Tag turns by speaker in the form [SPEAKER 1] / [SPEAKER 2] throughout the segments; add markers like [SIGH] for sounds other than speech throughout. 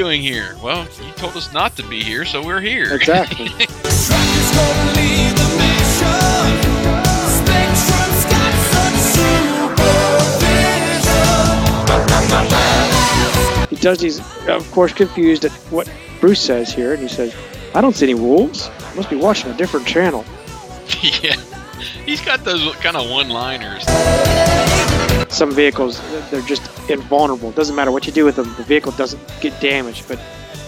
[SPEAKER 1] doing here? Well, you told us not to be here, so we're here.
[SPEAKER 2] Exactly. [LAUGHS] he does these, of course, confused at what Bruce says here, and he says, "I don't see any wolves. I must be watching a different channel." [LAUGHS]
[SPEAKER 1] yeah. He's got those kind of one-liners.
[SPEAKER 2] Some vehicles, they're just invulnerable. Doesn't matter what you do with them, the vehicle doesn't get damaged. But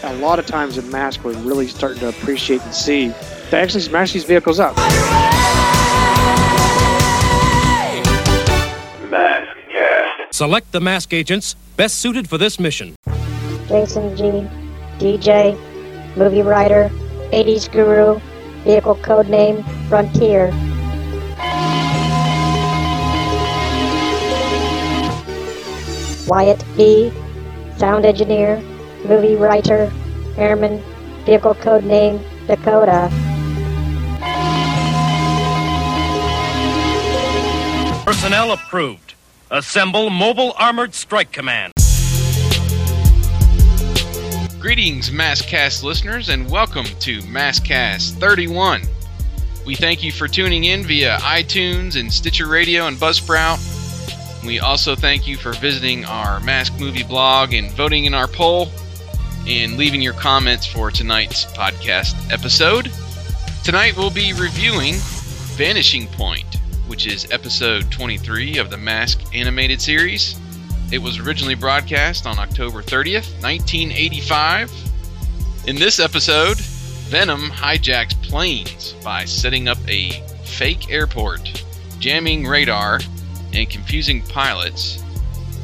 [SPEAKER 2] a lot of times in Mask, we're really starting to appreciate and see they actually smash these vehicles up.
[SPEAKER 3] Mask Cast.
[SPEAKER 4] Select the mask agents best suited for this mission.
[SPEAKER 5] Jason G, DJ, movie writer, 80s guru, vehicle code name Frontier. Wyatt B, sound engineer, movie writer, airman, vehicle code name Dakota.
[SPEAKER 4] Personnel approved. Assemble Mobile Armored Strike Command.
[SPEAKER 1] Greetings, MASKast listeners, and welcome to MASKast 31. We thank you for tuning in via iTunes and Stitcher Radio and Buzzsprout. We also thank you for visiting our Mask Movie blog and voting in our poll and leaving your comments for tonight's podcast episode. Tonight we'll be reviewing Vanishing Point, which is episode 23 of the Mask animated series. It was originally broadcast on October 30th, 1985. In this episode, Venom hijacks planes by setting up a fake airport, jamming radar, and confusing pilots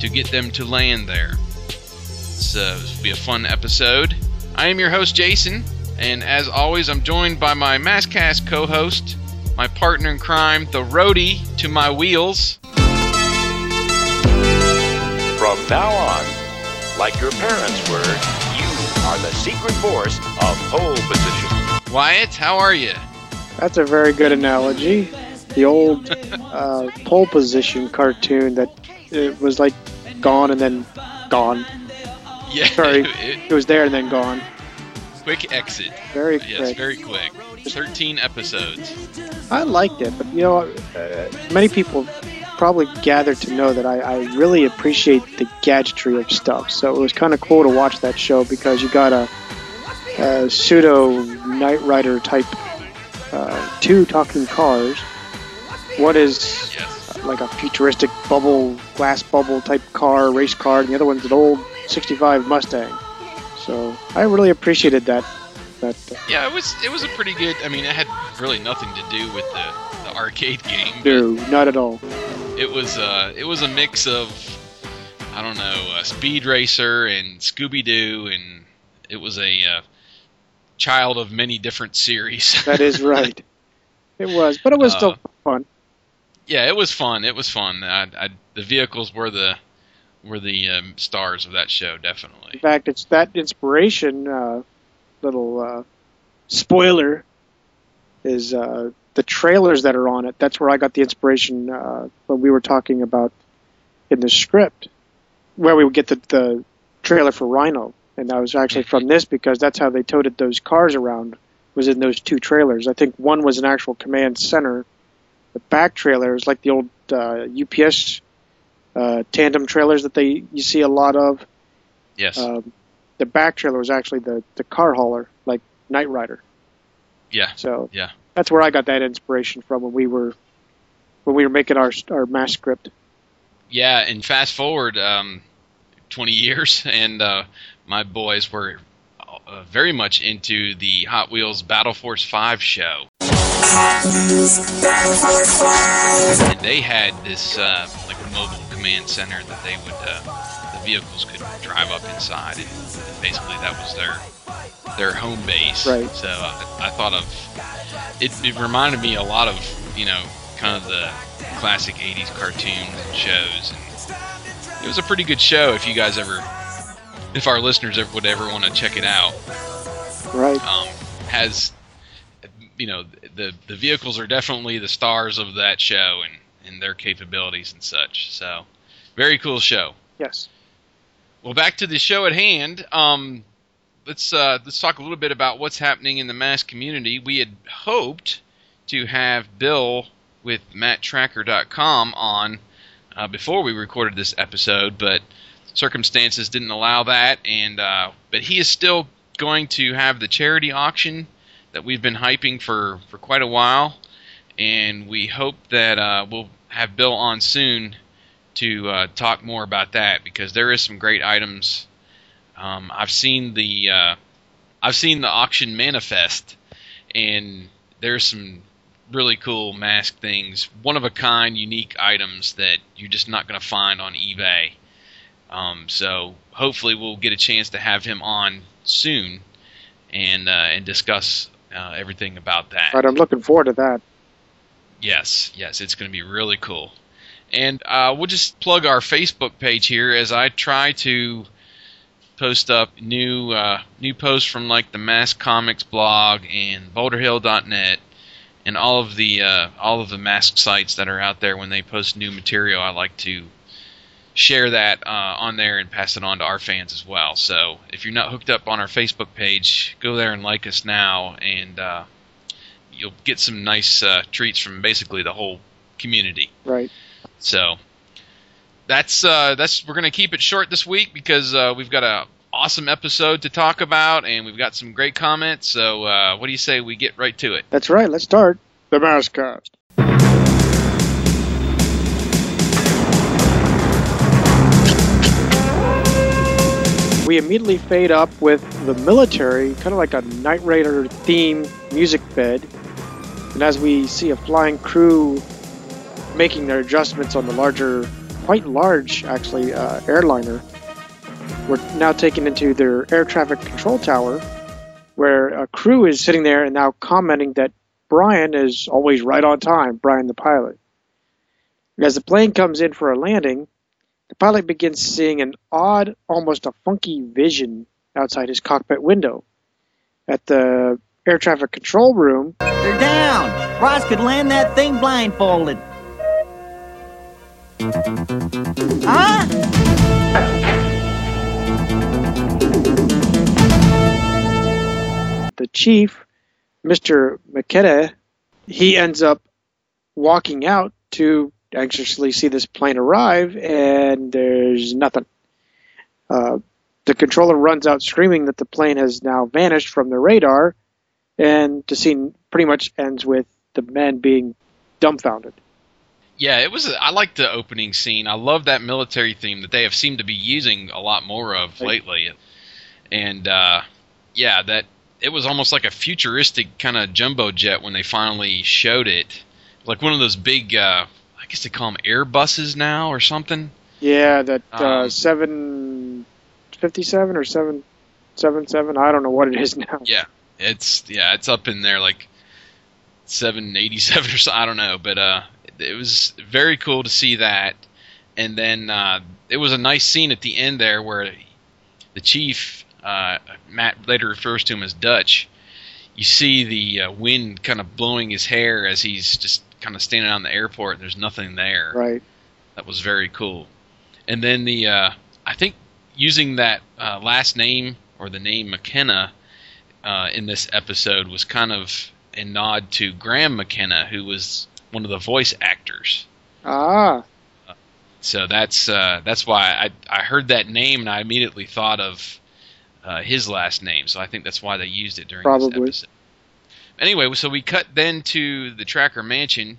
[SPEAKER 1] to get them to land there. So, this will be a fun episode. I am your host, Jason, and as always, I'm joined by my Maskcast co host, my partner in crime, the roadie to my wheels.
[SPEAKER 3] From now on, like your parents were, you are the secret force of pole position.
[SPEAKER 1] Wyatt, how are you?
[SPEAKER 2] That's a very good analogy. The old uh, pole position cartoon that it was like gone and then gone.
[SPEAKER 1] Yeah,
[SPEAKER 2] Sorry. [LAUGHS]
[SPEAKER 1] it-
[SPEAKER 2] It was there and then gone.
[SPEAKER 1] quick exit.
[SPEAKER 2] Very quick.
[SPEAKER 1] Yes,
[SPEAKER 2] quick.
[SPEAKER 1] very quick. 13 episodes.
[SPEAKER 2] I liked it, but you know, uh, many people probably gathered to know that I, I really appreciate the gadgetry of stuff. So it was kind of cool to watch that show because you got a, a pseudo Knight Rider type uh, two talking cars. One is
[SPEAKER 1] Yes.
[SPEAKER 2] like a futuristic bubble, glass bubble type car, race car, and the other one's an old '65 Mustang. So I really appreciated that. That uh,
[SPEAKER 1] Yeah, it was it was a pretty good. I mean, it had really nothing to do with the, the arcade game.
[SPEAKER 2] no, not at all.
[SPEAKER 1] It was uh, it was a mix of I don't know, uh, Speed Racer and Scooby Doo, and it was a uh, child of many different series.
[SPEAKER 2] That is [LAUGHS] right. it was, but it was
[SPEAKER 1] Uh,
[SPEAKER 2] still fun.
[SPEAKER 1] Yeah, it was fun. It was fun. I, I, the vehicles were the were the um, stars of that show, definitely.
[SPEAKER 2] In fact, it's that inspiration. Uh, little uh, spoiler is uh, the trailers that are on it. That's where I got the inspiration uh, when we were talking about in the script, where we would get the, the trailer for Rhino, and that was actually from this because that's how they toted those cars around. Was in those two trailers. I think one was an actual command center. The back trailer is like the old uh, UPS uh, tandem trailers that they you see a lot of.
[SPEAKER 1] Yes.
[SPEAKER 2] Um, the back trailer was actually the, the car hauler, like Knight Rider.
[SPEAKER 1] yeah.
[SPEAKER 2] So
[SPEAKER 1] Yeah.
[SPEAKER 2] that's where I got that inspiration from when we were when we were making our our mask script.
[SPEAKER 1] Yeah, and fast forward um, 20 years, [LAUGHS] and uh, my boys were uh, very much into the Hot Wheels Battle Force 5 show. And they had this uh, like mobile command center that they would uh, the vehicles could drive up inside, and, and basically that was their their home base.
[SPEAKER 2] Right.
[SPEAKER 1] So I, I thought of it. It reminded me a lot of you know kind of the classic '80s cartoons and shows, and it was a pretty good show. If you guys ever, if our listeners ever would ever want to check it out,
[SPEAKER 2] Right.
[SPEAKER 1] um, has you know the the vehicles are definitely the stars of that show and and their capabilities and such. So very cool show.
[SPEAKER 2] Yes.
[SPEAKER 1] Well, back to the show at hand. Um, let's uh, let's talk a little bit about what's happening in the mask community. We had hoped to have Bill with MattTracker.com on uh, before we recorded this episode, but circumstances didn't allow that. And uh, but he is still going to have the charity auction that we've been hyping for for quite a while, and we hope that uh, we'll have Bill on soon to uh, talk more about that because there is some great items. Um, I've seen the uh, I've seen the auction manifest, and there's some really cool mask things, one of a kind, unique items that you're just not going to find on eBay. Um, so hopefully we'll get a chance to have him on soon and uh, and discuss uh, everything about that.
[SPEAKER 2] Right, I'm looking forward to that.
[SPEAKER 1] Yes, yes, it's going to be really cool. And uh, we'll just plug our Facebook page here as I try to post up new uh, new posts from like the Mask Comics blog and BoulderHill.net and all of the uh, all of the mask sites that are out there. When they post new material, I like to share that uh, on there and pass it on to our fans as well. So if you're not hooked up on our Facebook page, go there and like us now, and uh, you'll get some nice uh, treats from basically the whole community.
[SPEAKER 2] Right.
[SPEAKER 1] So that's uh, that's we're gonna keep it short this week because uh, we've got a awesome episode to talk about and we've got some great comments. So uh, what do you say we get right to it?
[SPEAKER 2] That's right. Let's start the Maskcast. We immediately fade up with the military, kind of like a Knight Rider theme music bed. And as we see a flying crew making their adjustments on the larger, quite large actually, uh, airliner, we're now taken into their air traffic control tower, where a crew is sitting there and now commenting that Brian is always right on time, Brian the pilot. As the plane comes in for a landing, the pilot begins seeing an odd, almost a funky vision outside his cockpit window. At the air traffic control room,
[SPEAKER 6] They're down. Ross could land that thing blindfolded. Huh?
[SPEAKER 2] the chief, Mr. McKenna, he ends up walking out to anxiously see this plane arrive, and there's nothing. Uh, the controller runs out screaming that the plane has now vanished from the radar, and the scene pretty much ends with the men being dumbfounded.
[SPEAKER 1] Yeah, it was. A, I like the opening scene. I love that military theme that they have seemed to be using a lot more of lately, and uh, yeah, that it was almost like a futuristic kind of jumbo jet when they finally showed it, like one of those big. Uh, I guess they call them Airbuses now or something.
[SPEAKER 2] Yeah, that uh,
[SPEAKER 1] Um,
[SPEAKER 2] seven fifty-seven or seven seven seven. I don't know what it is now. [LAUGHS]
[SPEAKER 1] Yeah, it's yeah, it's up in there like seven eighty seven or so. I don't know, but uh, it was very cool to see that. And then uh, it was a nice scene at the end there where the chief, uh, Matt later refers to him as Dutch. You see the uh, wind kind of blowing his hair as he's just kind of standing on the airport. and There's nothing there.
[SPEAKER 2] Right.
[SPEAKER 1] That was very cool. And then the uh, I think using that uh, last name or the name McKenna uh, in this episode was kind of a nod to Graeme McKenna, who was one of the voice actors.
[SPEAKER 2] Ah,
[SPEAKER 1] So that's uh, that's why I I heard that name and I immediately thought of uh, his last name. So I think that's why they used it during
[SPEAKER 2] Probably.
[SPEAKER 1] this episode. Anyway, so we cut then to the Trakker Mansion.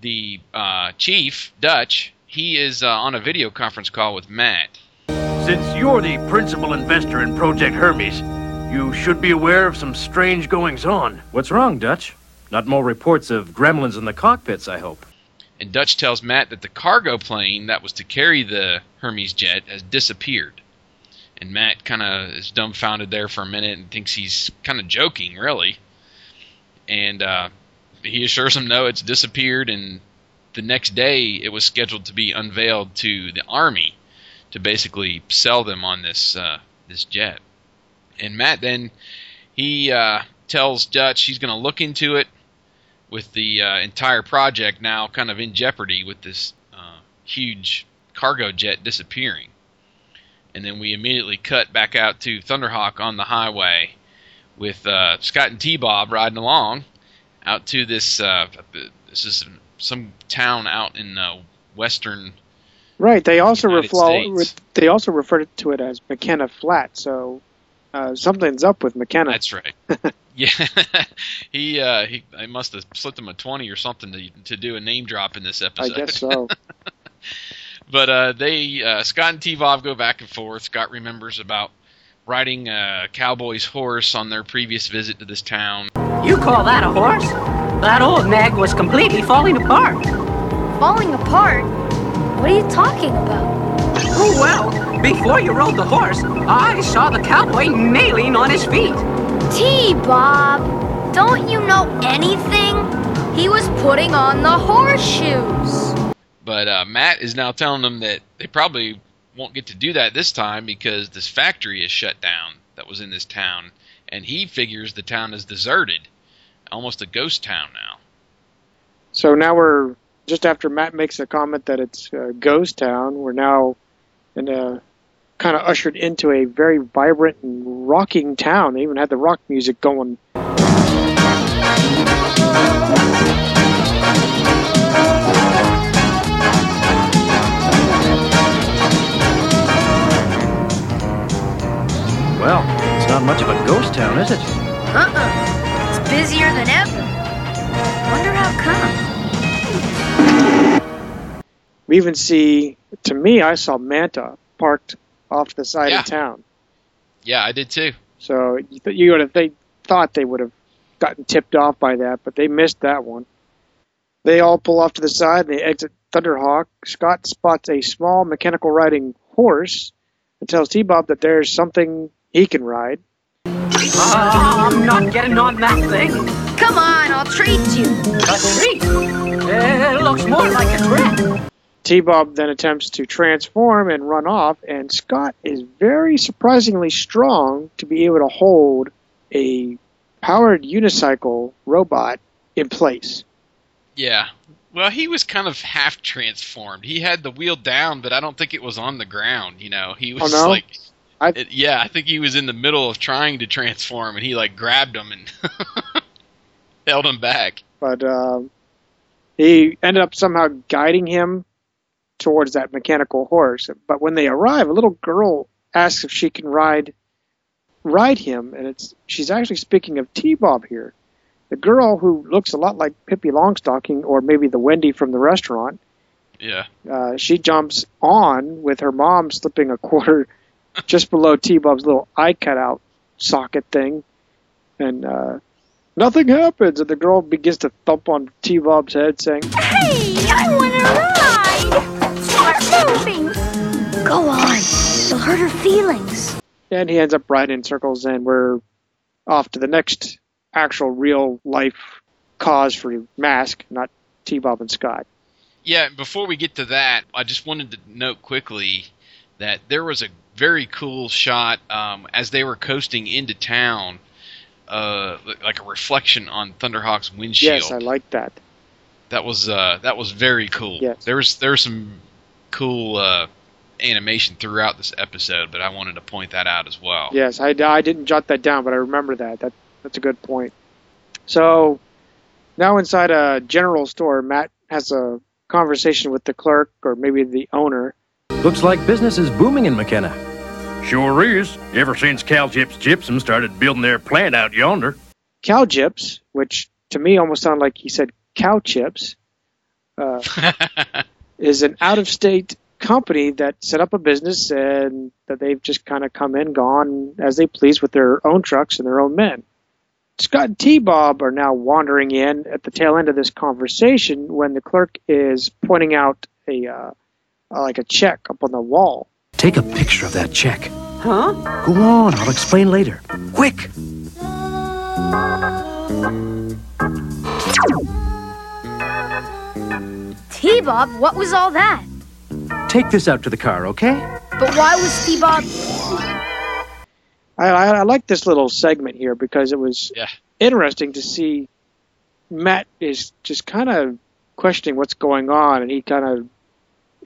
[SPEAKER 1] The uh, chief Dutch, he is uh, on a video conference call with Matt.
[SPEAKER 4] Since you're the principal investor in Project Hermes, you should be aware of some strange goings on. What's wrong, Dutch? Not more reports of gremlins in the cockpits, I hope.
[SPEAKER 1] And Dutch tells Matt that the cargo plane that was to carry the Hermes jet has disappeared. And Matt kind of is dumbfounded there for a minute and thinks he's kind of joking, really. And uh, he assures him, no, it's disappeared. And the next day, it was scheduled to be unveiled to the Army to basically sell them on this uh, this jet. And Matt then he uh, tells Dutch he's going to look into it with the uh, entire project now kind of in jeopardy with this uh, huge cargo jet disappearing. and then we immediately cut back out to Thunderhawk on the highway with uh, Scott and T Bob riding along out to this. Uh, this is some town out in uh, western.
[SPEAKER 2] Right. They also
[SPEAKER 1] States.
[SPEAKER 2] they also referred to it as McKenna Flat. So uh, something's up with McKenna.
[SPEAKER 1] That's right. [LAUGHS] yeah, [LAUGHS] he uh, he I must have slipped him a twenty or something to to do a name drop in this episode.
[SPEAKER 2] I guess so. [LAUGHS]
[SPEAKER 1] But uh, they uh, Scott and T Bob go back and forth. Scott remembers about riding a cowboy's horse on their previous visit to this town.
[SPEAKER 7] You call that a horse? That old nag was completely falling apart.
[SPEAKER 8] Falling apart? What are you talking about?
[SPEAKER 7] Oh, well, before you rode the horse, I saw the cowboy nailing on his feet.
[SPEAKER 8] T Bob, don't you know anything? He was putting on the horseshoes.
[SPEAKER 1] But uh, Matt is now telling them that they probably won't get to do that this time because this factory is shut down that was in this town, and he figures the town is deserted, almost a ghost town now.
[SPEAKER 2] So now we're just after Matt makes a comment that it's a ghost town. We're now in a kind of ushered into a very vibrant and rocking town. They even had the rock music going.
[SPEAKER 4] Well, it's not much of a ghost town, is it?
[SPEAKER 8] Uh-uh. It's busier than ever. Wonder how come?
[SPEAKER 2] We even see, to me, I saw Manta parked off the side
[SPEAKER 1] Yeah.
[SPEAKER 2] of town.
[SPEAKER 1] Yeah, I did too.
[SPEAKER 2] So you, th- you would have, they thought they would have gotten tipped off by that, but they missed that one. They all pull off to the side and they exit Thunderhawk. Scott spots a small mechanical riding horse and tells T Bob that there's something he can ride.
[SPEAKER 7] Ah, I'm not getting on that thing.
[SPEAKER 8] Come on, I'll treat you.
[SPEAKER 7] A treat. It looks more like a threat.
[SPEAKER 2] T Bob then attempts to transform and run off, and Scott is very surprisingly strong to be able to hold a powered unicycle robot in place.
[SPEAKER 1] Yeah. Well, he was kind of half transformed. He had the wheel down, but I don't think it was on the ground. You know, he was
[SPEAKER 2] no?
[SPEAKER 1] like,
[SPEAKER 2] I-
[SPEAKER 1] it- yeah, I think he was in the middle of trying to transform, and he like grabbed him and [LAUGHS] held him back.
[SPEAKER 2] But um, he ended up somehow guiding him towards that mechanical horse. But when they arrive, a little girl asks if she can ride ride him, and it's she's actually speaking of T Bob here. The girl who looks a lot like Pippi Longstocking, or maybe the Wendy from the restaurant,
[SPEAKER 1] Yeah.
[SPEAKER 2] uh, she jumps on with her mom slipping a quarter just below T Bob's little eye cutout socket thing, and uh, nothing happens. And the girl begins to thump on T Bob's head, saying,
[SPEAKER 8] Hey, I want to ride. Start moving. Go on. It'll hurt her feelings.
[SPEAKER 2] and he ends up riding in circles, and we're off to the next actual real life cause for Mask, not T Bob and Scott.
[SPEAKER 1] Yeah, before we get to that, I just wanted to note quickly that there was a very cool shot um, as they were coasting into town, uh, like a reflection on Thunderhawk's windshield.
[SPEAKER 2] Yes, I like that.
[SPEAKER 1] that was uh, that was very cool.
[SPEAKER 2] Yes.
[SPEAKER 1] There was there was some cool uh, animation throughout this episode, but I wanted to point that out as well.
[SPEAKER 2] Yes, I, I didn't jot that down, but I remember that. That that's a good point. So now inside a general store, Matt has a conversation with the clerk or maybe the owner.
[SPEAKER 4] Looks like business is booming in McKenna. Sure is. Ever since Cal Gyps Gypsum started building their plant out yonder.
[SPEAKER 2] Cow Gyps, which to me almost sounded like he said cow chips, uh, [LAUGHS] is an out of state company that set up a business and that they've just kind of come in, gone as they please with their own trucks and their own men. Scott and T Bob are now wandering in at the tail end of this conversation when the clerk is pointing out a uh, Uh, like a check up on the wall.
[SPEAKER 4] Take a picture of that check.
[SPEAKER 7] Huh?
[SPEAKER 4] Go on, I'll explain later. Quick!
[SPEAKER 8] T Bob, what was all that?
[SPEAKER 4] Take this out to the car, okay?
[SPEAKER 8] But why was T Bob.
[SPEAKER 2] I, I, I like this little segment here because it was
[SPEAKER 1] Yeah.
[SPEAKER 2] interesting to see Matt is just kind of questioning what's going on, and he kind of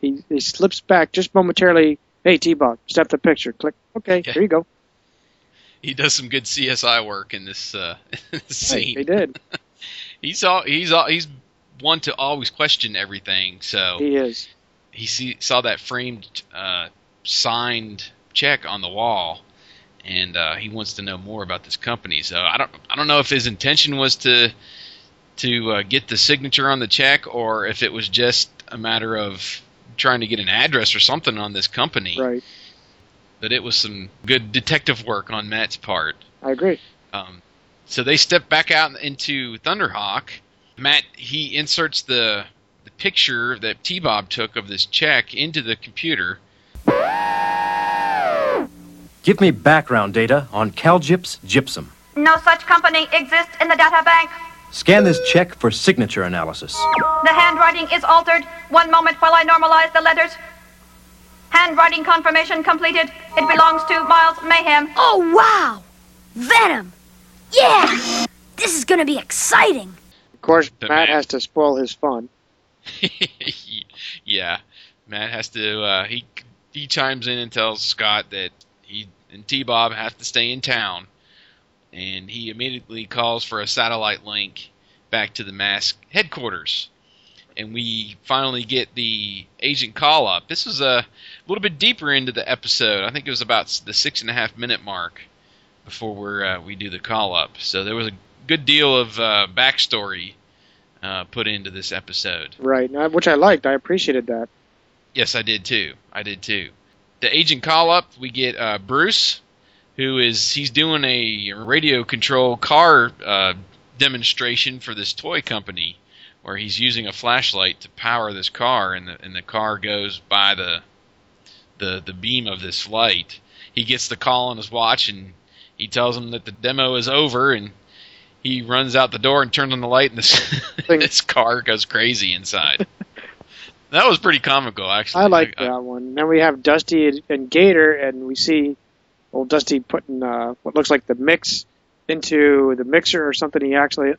[SPEAKER 2] he, he slips back just momentarily Hey, T Bob, snap the picture. Click. Okay,
[SPEAKER 1] Okay.
[SPEAKER 2] here you go.
[SPEAKER 1] He does some good CSI work in this, uh, [LAUGHS] this
[SPEAKER 2] Right,
[SPEAKER 1] scene.
[SPEAKER 2] they did. [LAUGHS]
[SPEAKER 1] He's all he's all he's one to always question everything. So
[SPEAKER 2] He is.
[SPEAKER 1] he see, saw that framed uh, signed check on the wall, and uh, he wants to know more about this company. So I don't I don't know if his intention was to to uh, get the signature on the check, or if it was just a matter of trying to get an address or something on this company.
[SPEAKER 2] Right.
[SPEAKER 1] But it was some good detective work on Matt's part.
[SPEAKER 2] I agree.
[SPEAKER 1] Um, so they step back out into Thunderhawk. Matt he inserts the the picture that T Bob took of this check into the computer.
[SPEAKER 4] Give me background data on Calgyps Gypsum.
[SPEAKER 8] No such company exists in the data bank.
[SPEAKER 4] Scan this check for signature analysis.
[SPEAKER 8] The handwriting is altered. One moment while I normalize the letters. Handwriting confirmation completed. It belongs to Miles Mayhem.
[SPEAKER 9] Oh, wow! Venom! Yeah! This is gonna be exciting.
[SPEAKER 2] Of course,
[SPEAKER 1] The
[SPEAKER 2] Matt
[SPEAKER 1] man.
[SPEAKER 2] has to spoil his fun. [LAUGHS]
[SPEAKER 1] yeah, Matt has to. Uh, he he chimes in and tells Scott that he and T Bob have to stay in town, and he immediately calls for a satellite link back to the mask headquarters. And we finally get the agent call up. This was a little bit deeper into the episode. I think it was about the six and a half minute mark before we're, uh, we do the call up. So there was a good deal of uh, backstory uh, put into this episode.
[SPEAKER 2] Right. Which I liked. I appreciated that.
[SPEAKER 1] Yes, I did too. I did too. The agent call up, we get uh, Bruce, who is he's doing a radio control car uh, demonstration for this toy company, where he's using a flashlight to power this car, and the and the car goes by the the the beam of this light. He gets the call on his watch, and he tells him that the demo is over, and he runs out the door and turns on the light, and this [LAUGHS] this car goes crazy inside. [LAUGHS] that was pretty comical, actually.
[SPEAKER 2] I like that one. Then we have Dusty and Gator, and we see old Dusty putting uh, what looks like the mix into the mixer or something. He actually,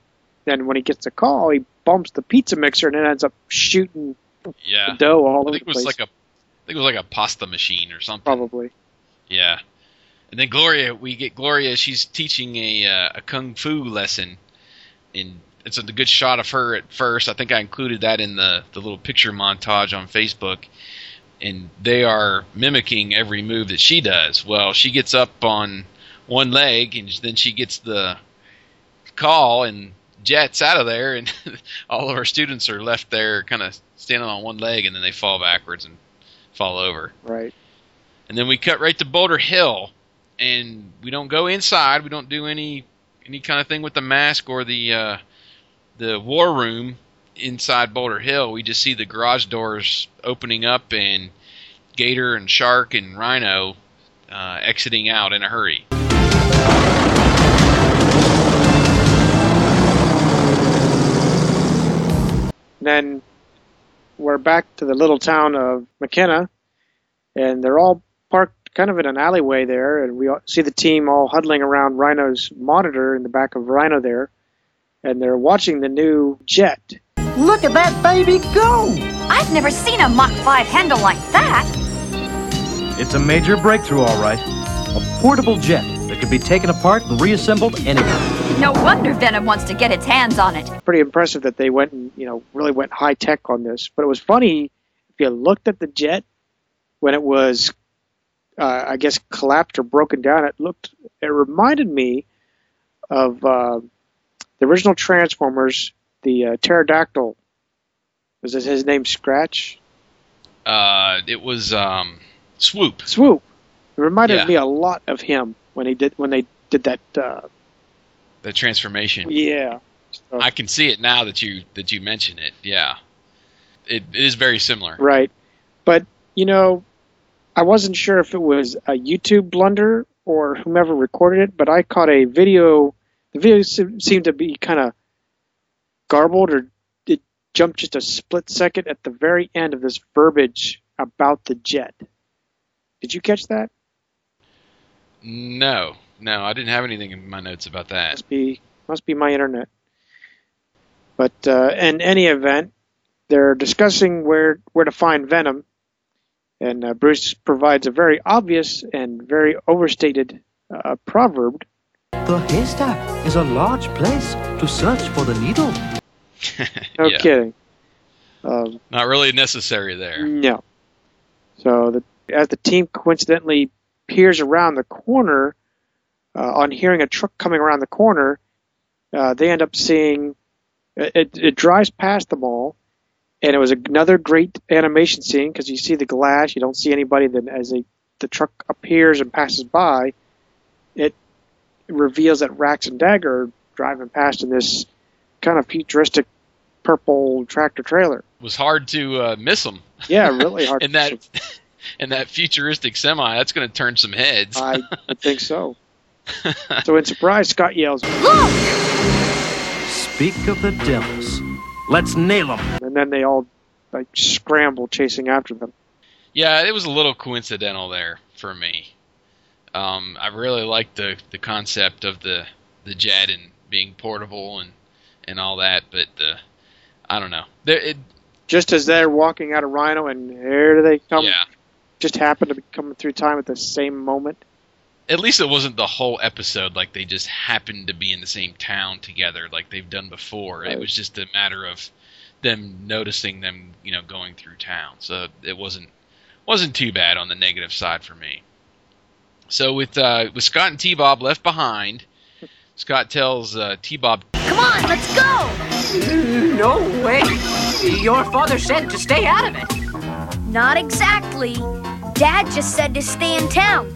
[SPEAKER 2] then when he gets the call, he bumps the pizza mixer and it ends up shooting
[SPEAKER 1] Yeah.
[SPEAKER 2] the dough all
[SPEAKER 1] I
[SPEAKER 2] over
[SPEAKER 1] think
[SPEAKER 2] the
[SPEAKER 1] it was
[SPEAKER 2] place.
[SPEAKER 1] like a, I think it was like a pasta machine or something.
[SPEAKER 2] probably.
[SPEAKER 1] Yeah. And then Gloria, we get Gloria. She's teaching a uh, a kung fu lesson, and it's a good shot of her at first. I think I included that in the the little picture montage on Facebook. And they are mimicking every move that she does. Well, she gets up on one leg, and then she gets the call and jets out of there, and [LAUGHS] all of our students are left there, kind of standing on one leg, and then they fall backwards and fall over.
[SPEAKER 2] Right.
[SPEAKER 1] And then we cut right to Boulder Hill, and we don't go inside. We don't do any any kind of thing with the mask or the uh, the war room inside Boulder Hill. We just see the garage doors opening up and Gator and Shark and Rhino uh, exiting out in a hurry.
[SPEAKER 2] then we're back to the little town of McKenna, and they're all parked kind of in an alleyway there, and we see the team all huddling around Rhino's monitor in the back of Rhino there, and they're watching the new jet.
[SPEAKER 6] Look at that baby go!
[SPEAKER 8] I've never seen a Mach 5 handle like that.
[SPEAKER 4] It's a major breakthrough, all right. A portable jet that can be taken apart and reassembled anywhere.
[SPEAKER 8] No wonder Venom wants to get its hands on it.
[SPEAKER 2] Pretty impressive that they went and you know really went high tech on this. But it was funny if you looked at the jet when it was, uh, I guess, collapsed or broken down. It looked, it reminded me of uh, the original Transformers, the uh, pterodactyl. Was it his name Scratch?
[SPEAKER 1] Uh, it was um, Swoop.
[SPEAKER 2] Swoop. It reminded
[SPEAKER 1] Yeah.
[SPEAKER 2] me a lot of him when he did when they did that. Uh,
[SPEAKER 1] The transformation.
[SPEAKER 2] yeah. So-
[SPEAKER 1] I can see it now that you that you mention it. Yeah, it, it is very similar.
[SPEAKER 2] Right. But, you know, I wasn't sure if it was a YouTube blunder or whomever recorded it, but I caught a video. The video se- seemed to be kind of garbled or it jumped just a split second at the very end of this verbiage about the jet. Did you catch that?
[SPEAKER 1] No, no, I didn't have anything in my notes about that.
[SPEAKER 2] Must be must be my internet. But uh, in any event, they're discussing where where to find Venom, And uh, Bruce provides a very obvious and very overstated uh, proverb.
[SPEAKER 10] The haystack is a large place to search for the needle. [LAUGHS]
[SPEAKER 2] No
[SPEAKER 1] Yeah.
[SPEAKER 2] kidding. Um,
[SPEAKER 1] Not really necessary there.
[SPEAKER 2] No. So the, as the team coincidentally peers around the corner, uh, on hearing a truck coming around the corner, uh, they end up seeing it, it, it drives past them all, and it was another great animation scene because you see the glass, you don't see anybody. Then as they, the truck appears and passes by, it reveals that Rax and Dagger are driving past in this kind of futuristic purple tractor trailer.
[SPEAKER 1] It was hard to uh, miss them.
[SPEAKER 2] Yeah, really hard. [LAUGHS]
[SPEAKER 1] in that [LAUGHS] in that futuristic semi. That's going to turn some heads.
[SPEAKER 2] I [LAUGHS] think so. So in surprise, Scott yells,
[SPEAKER 9] Look!
[SPEAKER 10] Speak of the devils. Let's nail them.
[SPEAKER 2] and then they all like scramble chasing after them.
[SPEAKER 1] Yeah, it was a little coincidental there for me. Um, I really liked the the concept of the the jet and being portable and and all that, but uh, I don't know. There, it,
[SPEAKER 2] Just as they're walking out of Rhino, and here they come.
[SPEAKER 1] yeah.
[SPEAKER 2] Just happened to be coming through time at the same moment.
[SPEAKER 1] At least it wasn't the whole episode like they just happened to be in the same town together like they've done before. It was just a matter of them noticing them, you know, going through town. So it wasn't wasn't too bad on the negative side for me. So with uh, with Scott and T Bob left behind, [LAUGHS] Scott tells uh, T Bob,
[SPEAKER 9] Come on, let's go!
[SPEAKER 7] No way. Your father said to stay out of it.
[SPEAKER 9] Not exactly. Dad just said to stay in town.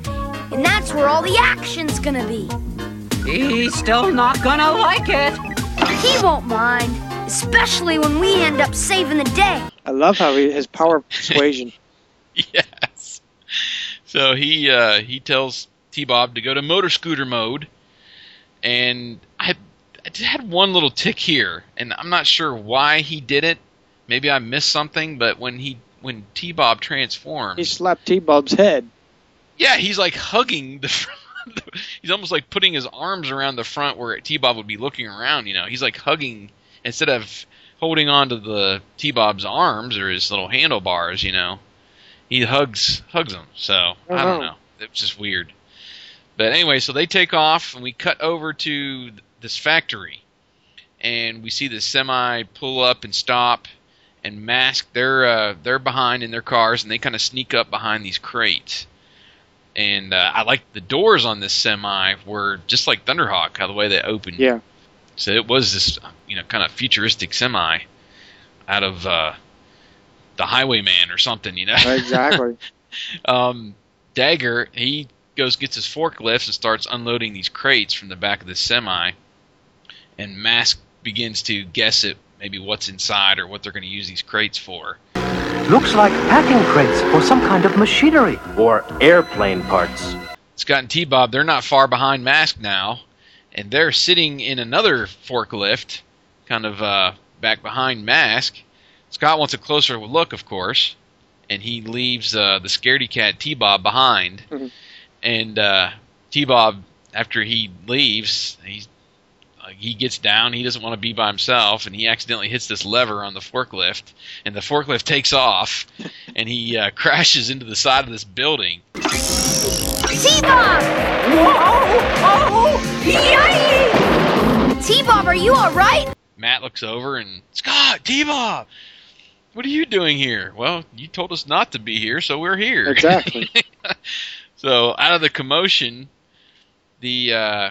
[SPEAKER 9] And that's where all the action's gonna be.
[SPEAKER 7] He's still not gonna like it.
[SPEAKER 9] He won't mind, especially when we end up saving the day.
[SPEAKER 2] I love how he, his power of persuasion. [LAUGHS]
[SPEAKER 1] yes. So he uh, he tells T Bob to go to motor scooter mode, and I, I just had one little tick here, and I'm not sure why he did it. Maybe I missed something, but when he when T Bob transformed,
[SPEAKER 2] He slapped T-Bob's head.
[SPEAKER 1] yeah, he's like hugging the. [LAUGHS] front. he's almost like putting his arms around the front where T Bob would be looking around. You know, he's like hugging instead of holding on to the T Bob's arms or his little handlebars. You know, he hugs hugs him. So
[SPEAKER 2] Oh,
[SPEAKER 1] I don't
[SPEAKER 2] no.
[SPEAKER 1] know. It's just weird. But anyway, so they take off and we cut over to this factory, and we see the semi pull up and stop. And mask, they're uh, they're behind in their cars, and they kind of sneak up behind these crates and uh, I like the doors on this semi were just like Thunderhawk, how the way they opened.
[SPEAKER 2] Yeah.
[SPEAKER 1] So it was this, you know, kind of futuristic semi out of uh, the Highwayman or something, you know.
[SPEAKER 2] Exactly. [LAUGHS]
[SPEAKER 1] um, Dagger, he goes gets his forklifts and starts unloading these crates from the back of the semi, and Mask begins to guess it maybe what's inside or what they're going to use these crates for.
[SPEAKER 10] Looks like packing crates for some kind of machinery. Or airplane parts.
[SPEAKER 1] Scott and T Bob, they're not far behind Mask now, and they're sitting in another forklift, kind of uh, back behind Mask. Scott wants a closer look, of course, and he leaves uh, the scaredy cat T Bob behind.
[SPEAKER 2] Mhm.
[SPEAKER 1] And uh, T Bob, after he leaves, he's uh, he gets down. He doesn't want to be by himself, and he accidentally hits this lever on the forklift, and the forklift takes off, [LAUGHS] and he uh, crashes into the side of this building.
[SPEAKER 9] T-Bob!
[SPEAKER 7] Whoa! Oh! Yay!
[SPEAKER 9] T-Bob, are you alright?
[SPEAKER 1] Matt looks over and Scott, T-Bob, what are you doing here? Well, you told us not to be here, so we're here.
[SPEAKER 2] Exactly. [LAUGHS]
[SPEAKER 1] so out of the commotion, the uh,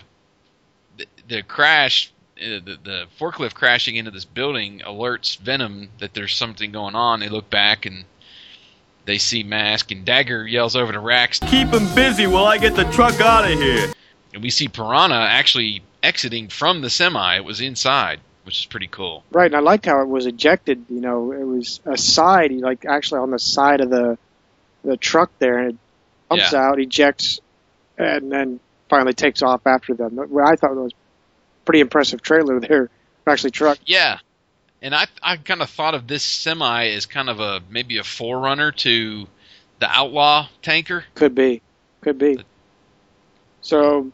[SPEAKER 1] the, the crash, uh, the, the forklift crashing into this building alerts Venom that there's something going on. They look back and they see Mask, and Dagger yells over to Rax,
[SPEAKER 11] Keep him busy while I get the truck out of here.
[SPEAKER 1] and we see Piranha actually exiting from the semi. It was inside, which is pretty cool.
[SPEAKER 2] Right, and I liked how it was ejected. You know, it was a side, like actually on the side of the the truck there, and it jumps
[SPEAKER 1] Yeah.
[SPEAKER 2] out, ejects, and then finally takes off after them. I thought it was pretty impressive trailer there, actually truck.
[SPEAKER 1] Yeah, and I I kind of thought of this semi as kind of a maybe a forerunner to the Outlaw tanker.
[SPEAKER 2] Could be, could be. So,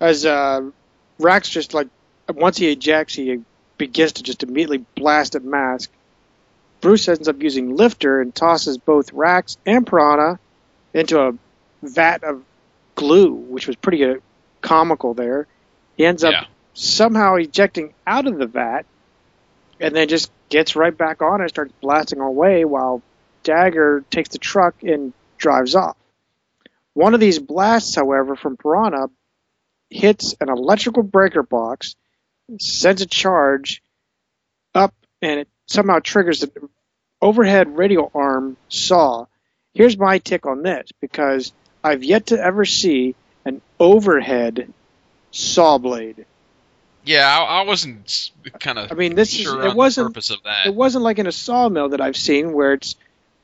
[SPEAKER 2] as uh, Rax just like once he ejects, he begins to just immediately blast at Mask, Bruce ends up using Lifter and tosses both Rax and Piranha into a vat of glue, which was pretty uh, comical there. He ends up
[SPEAKER 1] Yeah.
[SPEAKER 2] somehow ejecting out of the vat and then just gets right back on and starts blasting away while Dagger takes the truck and drives off. One of these blasts, however, from Piranha hits an electrical breaker box, sends a charge up, and it somehow triggers the overhead radial arm saw. Here's my tick on this because I've yet to ever see an overhead saw blade.
[SPEAKER 1] Yeah, I, I wasn't kind of.
[SPEAKER 2] I mean, this
[SPEAKER 1] sure
[SPEAKER 2] is it wasn't
[SPEAKER 1] the purpose of that.
[SPEAKER 2] it wasn't like in a sawmill that I've seen where it's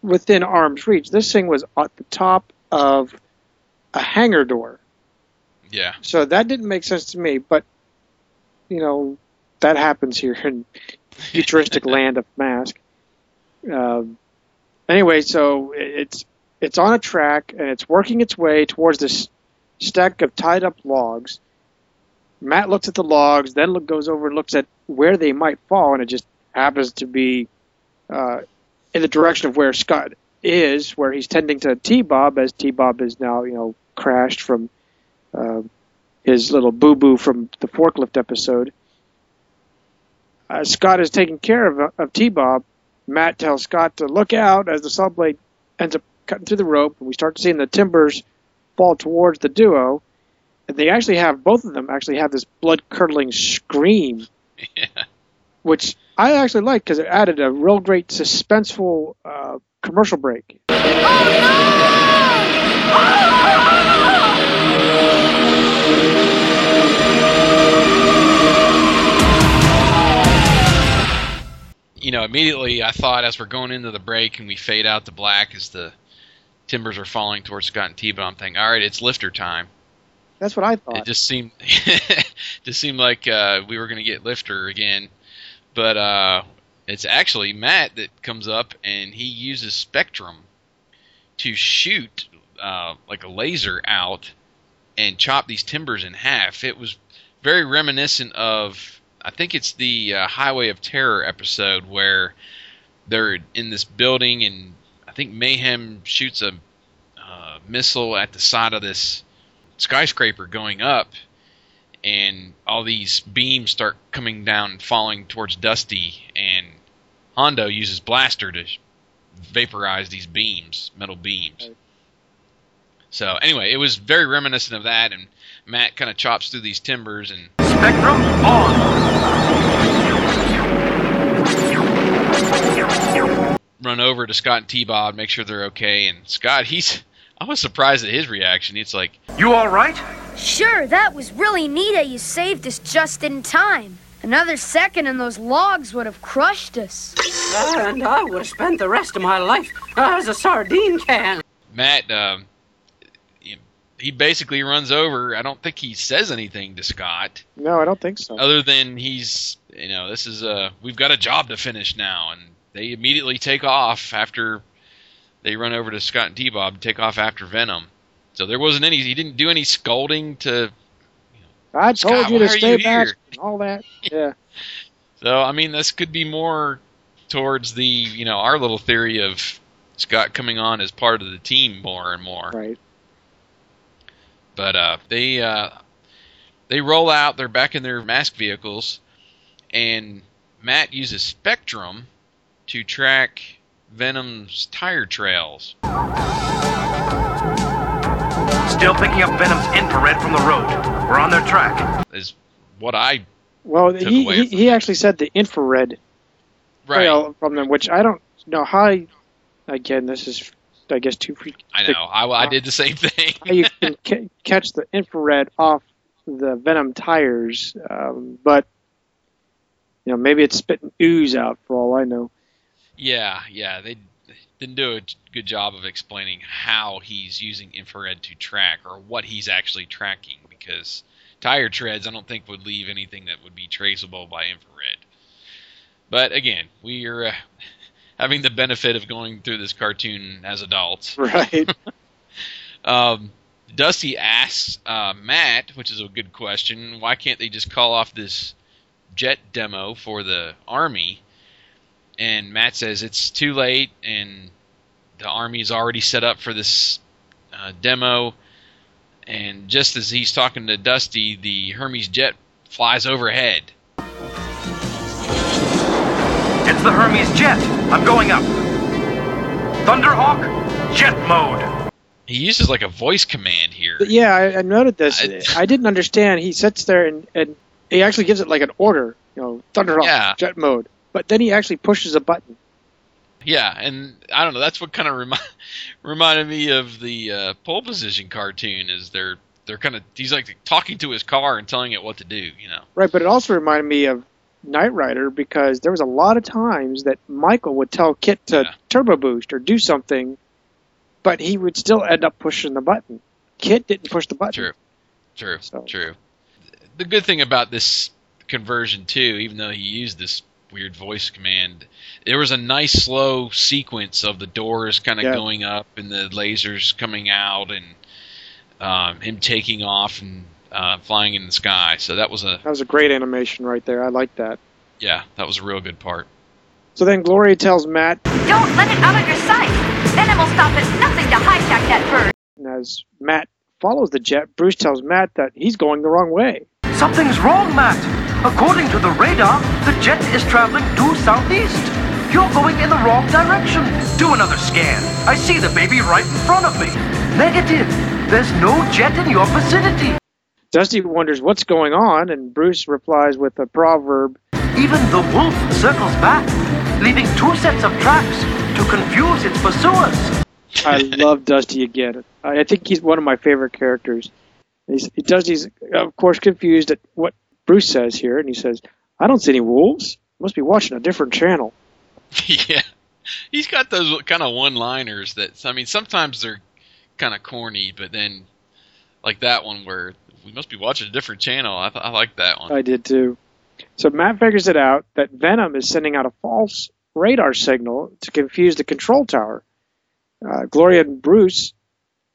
[SPEAKER 2] within arm's reach. This thing was at the top of a hangar door.
[SPEAKER 1] Yeah.
[SPEAKER 2] So that didn't make sense to me, but you know that happens here in [LAUGHS] futuristic land of Mask. Um, anyway, so it's it's on a track and it's working its way towards this stack of tied up logs. Matt looks at the logs, then look, goes over and looks at where they might fall, and it just happens to be uh, in the direction of where Scott is, where he's tending to T Bob, as T Bob is now, you know, crashed from uh, his little boo boo from the forklift episode. Uh, Scott is taking care of, of T Bob. Matt tells Scott to look out as the saw blade ends up cutting through the rope, and we start seeing the timbers fall towards the duo. And they actually have both of them actually have this blood curdling scream, which I actually like because it added a real great suspenseful uh, commercial break.
[SPEAKER 1] you know, immediately I thought as we're going into the break and we fade out to black as the timbers are falling towards Scott and T, but I'm thinking, all right, it's lifter time.
[SPEAKER 2] That's what I thought.
[SPEAKER 1] It just seemed [LAUGHS] just seemed like uh, we were going to get lifter again, but uh, it's actually Matt that comes up and he uses Spectrum to shoot uh, like a laser out and chop these timbers in half. It was very reminiscent of I think it's the uh, Highway of Terror episode where they're in this building and think Mayhem shoots a uh, missile at the side of this skyscraper going up and all these beams start coming down and falling towards Dusty and Hondo uses blaster to vaporize these beams, metal beams. So anyway, it was very reminiscent of that and Matt kind of chops through these timbers and
[SPEAKER 4] Spectrum on.
[SPEAKER 1] Run over to Scott and T Bob, make sure they're okay. And Scott, he's I was surprised at his reaction. It's like,
[SPEAKER 4] You all right?
[SPEAKER 9] Sure, that was really neat that you saved us just in time. Another second and those logs would have crushed us.
[SPEAKER 7] And I would have spent the rest of my life as a sardine can.
[SPEAKER 1] Matt, um, he basically runs over. I don't think he says anything to Scott,
[SPEAKER 2] No, I don't think so.
[SPEAKER 1] other than he's, you know, this is uh, we've got a job to finish now, and they immediately take off after they run over to Scott and T Bob and take off after Venom. So there wasn't any. He didn't do any scolding to.
[SPEAKER 2] I told
[SPEAKER 1] Scott,
[SPEAKER 2] you to stay
[SPEAKER 1] you
[SPEAKER 2] back. and All that. [LAUGHS] Yeah.
[SPEAKER 1] So I mean, this could be more towards the you know our little theory of Scott coming on as part of the team more and more.
[SPEAKER 2] Right.
[SPEAKER 1] But uh, they uh, they roll out. They're back in their mask vehicles, and Matt uses Spectrum to track Venom's tire trails.
[SPEAKER 4] Still picking up Venom's infrared from the road. We're on their track.
[SPEAKER 1] Is what I
[SPEAKER 2] Well,
[SPEAKER 1] Took
[SPEAKER 2] he,
[SPEAKER 1] away
[SPEAKER 2] he he actually said the infrared
[SPEAKER 1] right.
[SPEAKER 2] trail from them, which I don't know how. I, again, this is I guess too freak.
[SPEAKER 1] I know. I, I did the same thing.
[SPEAKER 2] how you can [LAUGHS] ca- catch the infrared off the Venom tires, um, but you know maybe it's spitting ooze out for all I know.
[SPEAKER 1] Yeah, yeah, they didn't do a good job of explaining how he's using infrared to track or what he's actually tracking because tire treads I don't think would leave anything that would be traceable by infrared. But again, we are uh, [LAUGHS] having the benefit of going through this cartoon as adults. [LAUGHS]
[SPEAKER 2] Right. [LAUGHS]
[SPEAKER 1] Um, Dusty asks uh, Matt, which is a good question, why can't they just call off this jet demo for the army? And Matt says it's too late, and the army is already set up for this uh, demo. And just as he's talking to Dusty, the Hermes jet flies overhead.
[SPEAKER 4] It's the Hermes jet. I'm going up. Thunderhawk, jet mode.
[SPEAKER 1] He uses like a voice command here.
[SPEAKER 2] But yeah, I, I noted this. I, didn't understand. He sits there and, and he actually gives it like an order, you know, Thunderhawk,
[SPEAKER 1] Yeah.
[SPEAKER 2] jet mode. But then he actually pushes a button.
[SPEAKER 1] Yeah, and I don't know. That's what kind of remi- [LAUGHS] reminded me of the uh, pole position cartoon. Is they're they're kind of he's like talking to his car and telling it what to do. You know.
[SPEAKER 2] Right, but it also reminded me of Knight Rider because there was a lot of times that Michael would tell KITT to turbo boost or do something, but he would still end up pushing the button. KITT didn't push the button.
[SPEAKER 1] True. True. True. The good thing about this conversion too, even though he used this weird voice command, there was a nice slow sequence of the doors kind of
[SPEAKER 2] Yeah.
[SPEAKER 1] going up and the lasers coming out and um, him taking off and uh, flying in the sky. So that was a
[SPEAKER 2] That was a great animation right there. I like that.
[SPEAKER 1] yeah, that was a real good part.
[SPEAKER 2] So then Gloria tells Matt,
[SPEAKER 8] Don't let it out of your sight. Then Venom will stop at nothing to hijack that bird.
[SPEAKER 2] and as Matt follows the jet, Bruce tells Matt that he's going the wrong way.
[SPEAKER 4] Something's wrong, Matt. According to the radar, the jet is traveling due southeast. You're going in the wrong direction. Do another scan. I see the baby right in front of me. Negative. There's no jet in your vicinity.
[SPEAKER 2] Dusty wonders what's going on, and Bruce replies with a proverb.
[SPEAKER 4] Even the wolf circles back, leaving two sets of tracks to confuse its pursuers.
[SPEAKER 2] I love Dusty again. I think he's one of my favorite characters. He's, he Dusty's, of course, confused at what Bruce says here, and he says, I don't see any wolves. Must be watching a different channel. [LAUGHS]
[SPEAKER 1] yeah, he's got those kind of one-liners that I mean, sometimes they're kind of corny, but then like that one where we must be watching a different channel. I, th- I like that one.
[SPEAKER 2] I did too. So Matt figures it out that Venom is sending out a false radar signal to confuse the control tower. Uh, Gloria and Bruce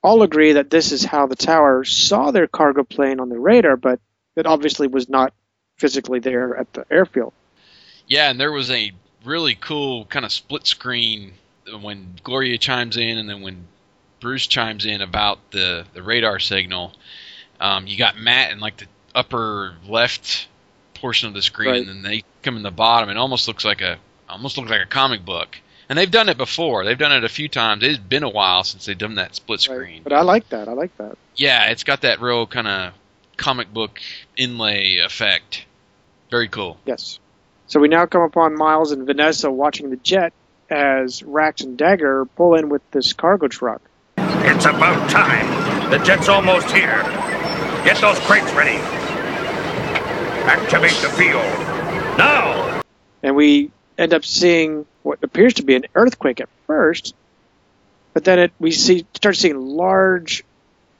[SPEAKER 2] all agree that this is how the tower saw their cargo plane on the radar, but it obviously was not physically there at the airfield.
[SPEAKER 1] Yeah, and there was a really cool kind of split screen when Gloria chimes in, and then when Bruce chimes in about the the radar signal. Um, you got Matt in like the upper left portion of the screen,
[SPEAKER 2] Right.
[SPEAKER 1] and then they come in the bottom. It almost looks like a almost looks like a comic book. And they've done it before. They've done it a few times. It's been a while since they've done that split screen.
[SPEAKER 2] But I like that. I like that.
[SPEAKER 1] Yeah, it's got that real kind of comic book inlay effect. Very cool.
[SPEAKER 2] Yes. So we now come upon Miles and Vanessa watching the jet as Rax and Dagger pull in with this cargo truck.
[SPEAKER 12] It's about time. The jet's almost here. Get those crates ready. Activate the field. Now!
[SPEAKER 2] and we end up seeing what appears to be an earthquake at first, but then it, we see start seeing large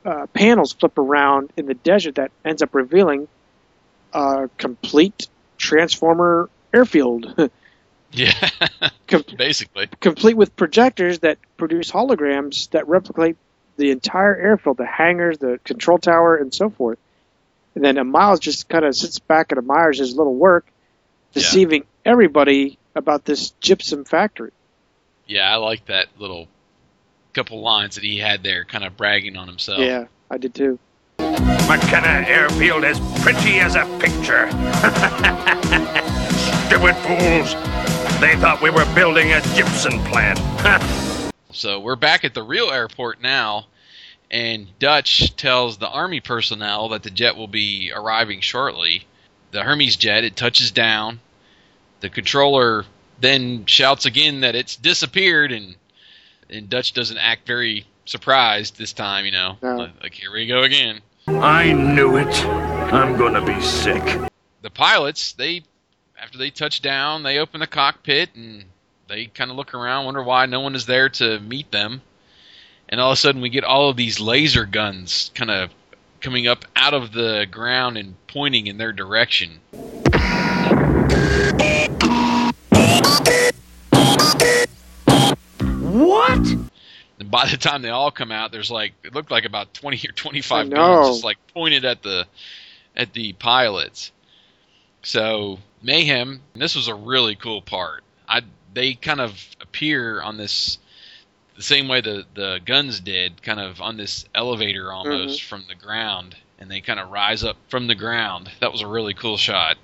[SPEAKER 2] uh, panels flip around in the desert that ends up revealing a complete transformer airfield, [LAUGHS]
[SPEAKER 1] Yeah,
[SPEAKER 2] Com- [LAUGHS]
[SPEAKER 1] basically.
[SPEAKER 2] complete with projectors that produce holograms that replicate the entire airfield, the hangars, the control tower, and so forth. And then uh, Miles just kind of sits back and admires his little work, deceiving everybody about this gypsum factory.
[SPEAKER 1] Yeah, I like that little couple lines that he had there, kind of bragging on himself.
[SPEAKER 2] Yeah, I did too.
[SPEAKER 12] McKenna Airfield is pretty as a picture. [LAUGHS] Stupid fools. They thought we were building a gypsum plant. [LAUGHS]
[SPEAKER 1] So we're back at the real airport now, and Dutch tells the army personnel that the jet will be arriving shortly. The Hermes jet it touches down. The controller then shouts again that it's disappeared, and and Dutch doesn't act very surprised this time. You know,
[SPEAKER 2] No.
[SPEAKER 1] like, like, here we go again.
[SPEAKER 12] I knew it. I'm gonna be sick.
[SPEAKER 1] the pilots they after they touch down they open the cockpit and they kind of look around wonder why no one is there to meet them and all of a sudden we get all of these laser guns kind of coming up out of the ground and pointing in their direction
[SPEAKER 4] What?
[SPEAKER 1] and by the time they all come out there's like it looked like about 20 or 25 guns just like pointed at the at the pilots so mayhem this was a really cool part i they kind of appear on this the same way the the guns did, kind of on this elevator almost mm-hmm. from the ground, and they kind of rise up from the ground. That was a really cool shot.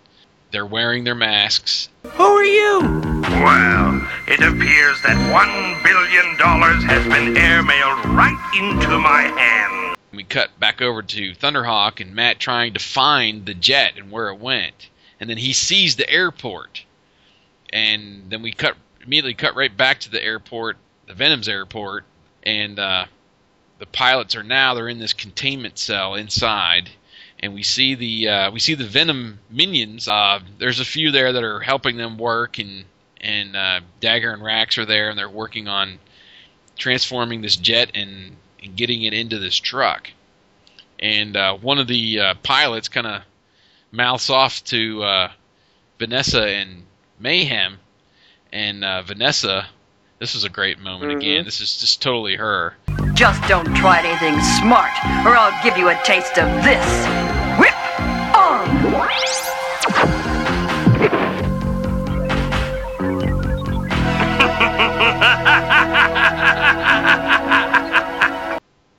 [SPEAKER 1] They're wearing their masks.
[SPEAKER 7] Who are you?
[SPEAKER 12] Well, it appears that one billion dollars has been airmailed right into my hand.
[SPEAKER 1] We cut back over to Thunderhawk and Matt trying to find the jet and where it went, and then he sees the airport, and then we cut immediately cut right back to the airport, the Venom's airport, and uh, the pilots are now they're in this containment cell inside, and we see the uh, we see the Venom minions. Uh, there's a few there that are helping them work, and and uh, Dagger and Rax are there, and they're working on transforming this jet and, and getting it into this truck. And uh, one of the uh, pilots kind of mouths off to uh, Vanessa and Mayhem, and uh, Vanessa. This is a great moment
[SPEAKER 9] Mhm.
[SPEAKER 1] again. This is just totally her.
[SPEAKER 13] Just don't try anything smart, or I'll give you a taste of this.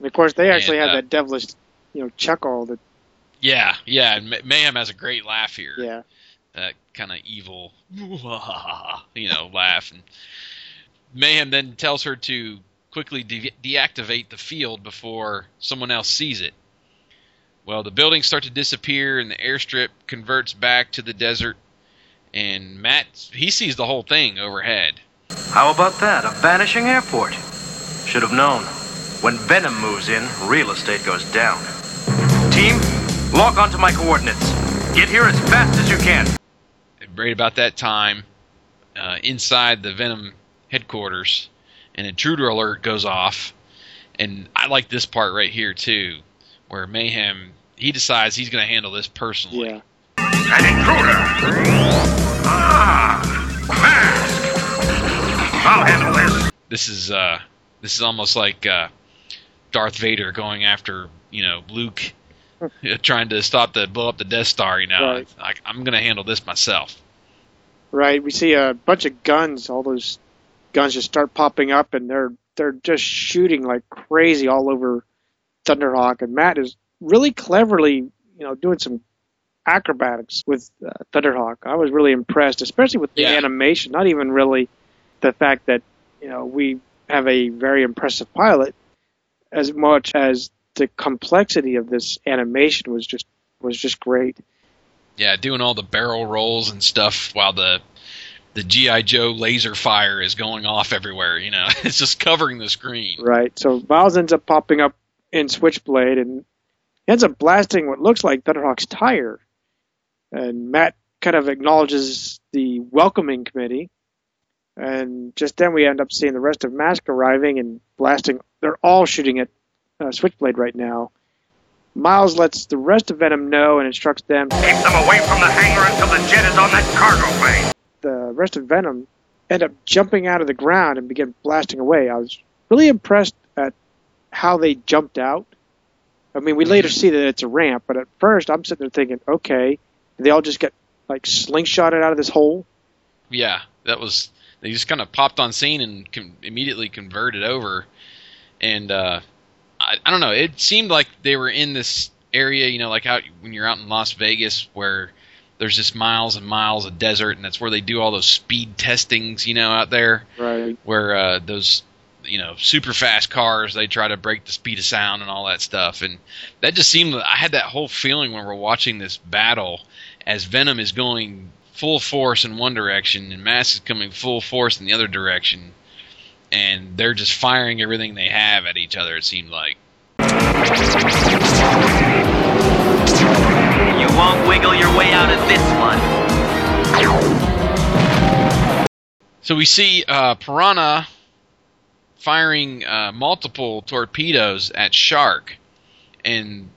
[SPEAKER 2] Of course, they actually
[SPEAKER 1] And,
[SPEAKER 2] have
[SPEAKER 1] uh,
[SPEAKER 2] that devilish, you know, chuckle that
[SPEAKER 1] Yeah, yeah. And Mayhem has a great laugh here.
[SPEAKER 2] Yeah.
[SPEAKER 1] That kind of evil, [LAUGHS] you know, laugh. And Mayhem then tells her to quickly de- deactivate the field before someone else sees it. Well, the buildings start to disappear, and the airstrip converts back to the desert. And Matt, he sees the whole thing overhead.
[SPEAKER 10] How about that? A vanishing airport. Should have known. When Venom moves in, real estate goes down. Team, log onto my coordinates. Get here as fast as you can.
[SPEAKER 1] right about that time, uh, inside the Venom headquarters, an intruder alert goes off, and I like this part right here too, where Mayhem he decides he's going to handle this personally.
[SPEAKER 2] Yeah.
[SPEAKER 12] An intruder! Ah! Mask! I'll handle this.
[SPEAKER 1] This is uh, this is almost like uh, Darth Vader going after you know Luke, [LAUGHS] trying to stop the blow up the Death Star. You know,
[SPEAKER 2] Right.
[SPEAKER 1] I, I'm going to handle this myself.
[SPEAKER 2] right. We see a bunch of guns. All those guns just start popping up, and they're they're just shooting like crazy all over Thunderhawk. And Matt is really cleverly, you know, doing some acrobatics with uh, Thunderhawk. I was really impressed, especially with the
[SPEAKER 1] Yeah.
[SPEAKER 2] animation. Not even really the fact that you know we have a very impressive pilot, as much as the complexity of this animation was just was just great.
[SPEAKER 1] Yeah, doing all the barrel rolls and stuff while the the GI Joe laser fire is going off everywhere. You know, [LAUGHS] it's just covering the screen.
[SPEAKER 2] Right. So Miles ends up popping up in Switchblade and ends up blasting what looks like Thunderhawk's tire. And Matt kind of acknowledges the welcoming committee. And just then we end up seeing the rest of Mask arriving and blasting. They're all shooting at uh, Switchblade right now. Miles lets the rest of Venom know and instructs them.
[SPEAKER 12] Keep them away from the hangar until the jet is on that cargo plane.
[SPEAKER 2] the rest of Venom end up jumping out of the ground and begin blasting away. I was really impressed at how they jumped out. I mean, we later see that it's a ramp, but at first I'm sitting there thinking, okay, they all just get like slingshotted out of this hole?
[SPEAKER 1] Yeah, that was they just kind of popped on scene and con- immediately converted over, and uh, I, I don't know. It seemed like they were in this area, you know, like out when you're out in Las Vegas where there's just miles and miles of desert, and that's where they do all those speed testings, you know, out there.
[SPEAKER 2] Right.
[SPEAKER 1] Where uh, those you know super fast cars they try to break the speed of sound and all that stuff, and that just seemed. I had that whole feeling when we're watching this battle as Venom is going full force in one direction and Mask is coming full force in the other direction, and they're just firing everything they have at each other. It seemed like.
[SPEAKER 7] You won't wiggle your way out of this one.
[SPEAKER 1] So we see uh, Piranha firing uh, multiple torpedoes at Shark, and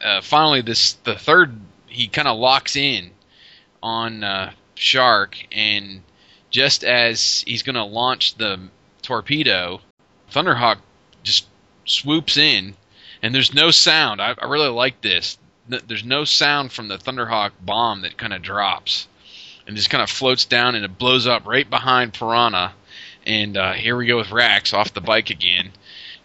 [SPEAKER 1] uh, finally, this the third he kind of locks in on uh, Shark, and just as he's going to launch the torpedo, Thunderhawk just swoops in, and there's no sound. I, I really like this. There's no sound from the Thunderhawk bomb that kind of drops and just kind of floats down and it blows up right behind Piranha. And uh, here we go with Rax off the bike again.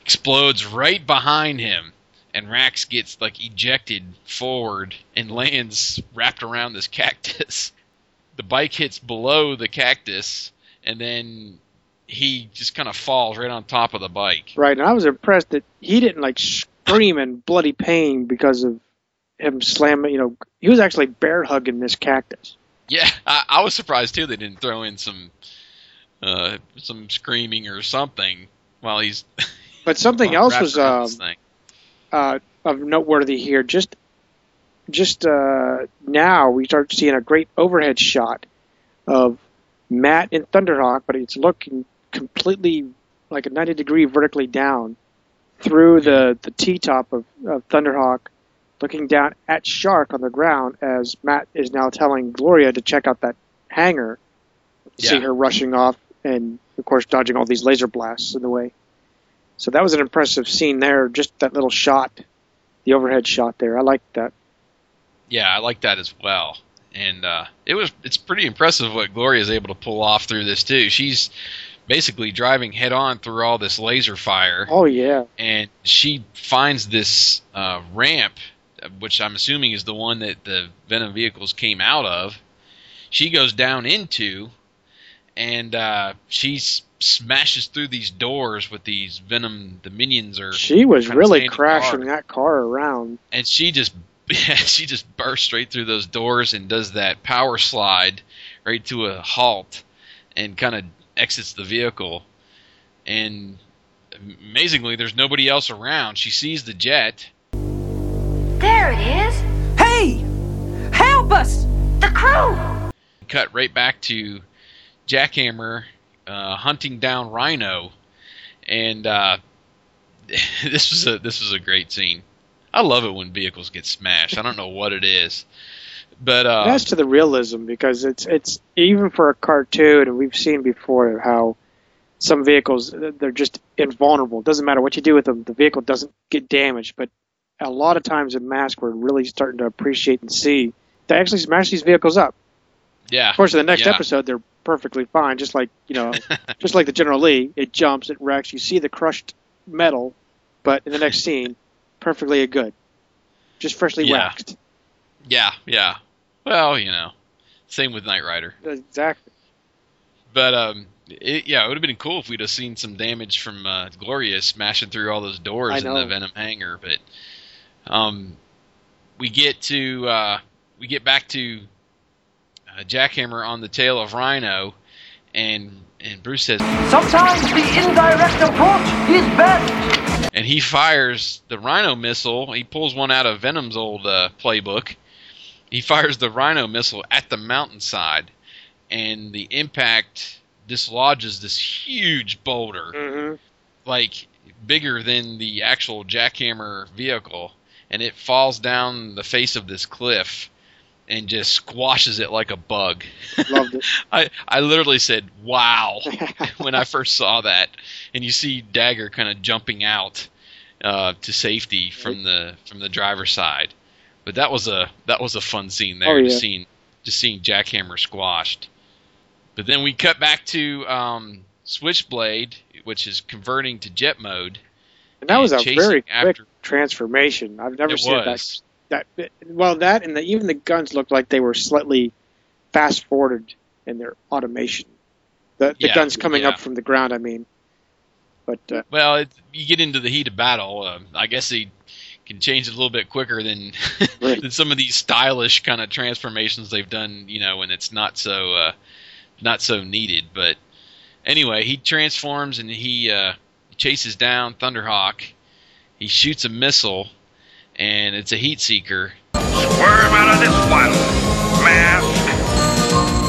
[SPEAKER 1] Explodes right behind him, and Rax gets like ejected forward and lands wrapped around this cactus. The bike hits below the cactus, and then he just kind of falls right on top of the bike.
[SPEAKER 2] Right, and I was impressed that he didn't like scream in bloody pain because of him slamming. You know, he was actually bear hugging this cactus.
[SPEAKER 1] Yeah, I, I was surprised too. They didn't throw in some uh, some screaming or something while he's.
[SPEAKER 2] But something [LAUGHS] else was um. Uh, of noteworthy here. Just, just uh, now we start seeing a great overhead shot of Matt and Thunderhawk, but it's looking completely like a 90 degree vertically down through the the T top of, of Thunderhawk, looking down at Shark on the ground as Matt is now telling Gloria to check out that hangar. You See her rushing off and of course dodging all these laser blasts in the way. So that was an impressive scene there. Just that little shot, the overhead shot there. I liked that.
[SPEAKER 1] Yeah, I like that as well. And uh, it was it's pretty impressive what Gloria is able to pull off through this too. She's basically driving head on through all this laser fire.
[SPEAKER 2] Oh yeah.
[SPEAKER 1] and she finds this uh, ramp, which I'm assuming is the one that the Venom vehicles came out of. She goes down into, and uh, she s- smashes through these doors with these Venom. The minions are.
[SPEAKER 2] She was really crashing
[SPEAKER 1] guard,
[SPEAKER 2] that car around.
[SPEAKER 1] and she just [LAUGHS] she just bursts straight through those doors and does that power slide right to a halt, and kind of exits the vehicle. And amazingly, there's nobody else around. She sees the jet.
[SPEAKER 8] There it is.
[SPEAKER 7] Hey! Help us!
[SPEAKER 8] The crew.
[SPEAKER 1] cut right back to Jackhammer uh, hunting down Rhino, and uh, [LAUGHS] this was a this was a great scene. I love it when vehicles get smashed. I don't know what it is, but uh,
[SPEAKER 2] It adds to the realism because it's it's even for a cartoon, and we've seen before how some vehicles they're just invulnerable. It doesn't matter what you do with them, the vehicle doesn't get damaged. But a lot of times in Mask, we're really starting to appreciate and see they actually smash these vehicles up.
[SPEAKER 1] yeah,
[SPEAKER 2] Of course, in the next
[SPEAKER 1] yeah.
[SPEAKER 2] episode, they're perfectly fine, just like you know, [LAUGHS] just like the General Lee. It jumps, it wrecks. You see the crushed metal, but in the next scene, perfectly good, just freshly
[SPEAKER 1] Yeah.
[SPEAKER 2] waxed.
[SPEAKER 1] yeah, yeah. Well, you know, same with Knight Rider.
[SPEAKER 2] Exactly.
[SPEAKER 1] But um, it, yeah, it would have been cool if we'd have seen some damage from uh, Gloria smashing through all those doors in the Venom hangar. But um, we get to uh, we get back to uh, Jackhammer on the tail of Rhino, and and Bruce says,
[SPEAKER 4] Sometimes the indirect approach is best.
[SPEAKER 1] and he fires the Rhino missile. He pulls one out of Venom's old uh, playbook. He fires the Rhino missile at the mountainside, and the impact dislodges this huge boulder,
[SPEAKER 2] Mm-hmm.
[SPEAKER 1] like bigger than the actual jackhammer vehicle, and it falls down the face of this cliff and just squashes it like a bug.
[SPEAKER 2] Loved it. [LAUGHS]
[SPEAKER 1] I, I literally said, wow, [LAUGHS] when I first saw that. And you see Dagger kind of jumping out uh, to safety from the from the driver's side. But that was a that was a fun scene there,
[SPEAKER 2] Oh, yeah.
[SPEAKER 1] just seeing just seeing Jackhammer squashed. But then we cut back to um, Switchblade, which is converting to jet mode.
[SPEAKER 2] And that was a very quick
[SPEAKER 1] after-
[SPEAKER 2] transformation. I've never seen
[SPEAKER 1] was.
[SPEAKER 2] That. Well, that and the, even the guns looked like they were slightly fast forwarded in their automation. The, the
[SPEAKER 1] Yeah,
[SPEAKER 2] guns coming
[SPEAKER 1] yeah.
[SPEAKER 2] up from the ground. I mean, but uh,
[SPEAKER 1] Well, it, you get into the heat of battle. Uh, I guess he can change it a little bit quicker than [LAUGHS]
[SPEAKER 2] Right.
[SPEAKER 1] than some of these stylish kind of transformations they've done. You know, when it's not so uh, not so needed. But anyway, he transforms and he uh, chases down Thunderhawk. He shoots a missile, and it's a heat seeker.
[SPEAKER 12] Swerve out of this one, Mask.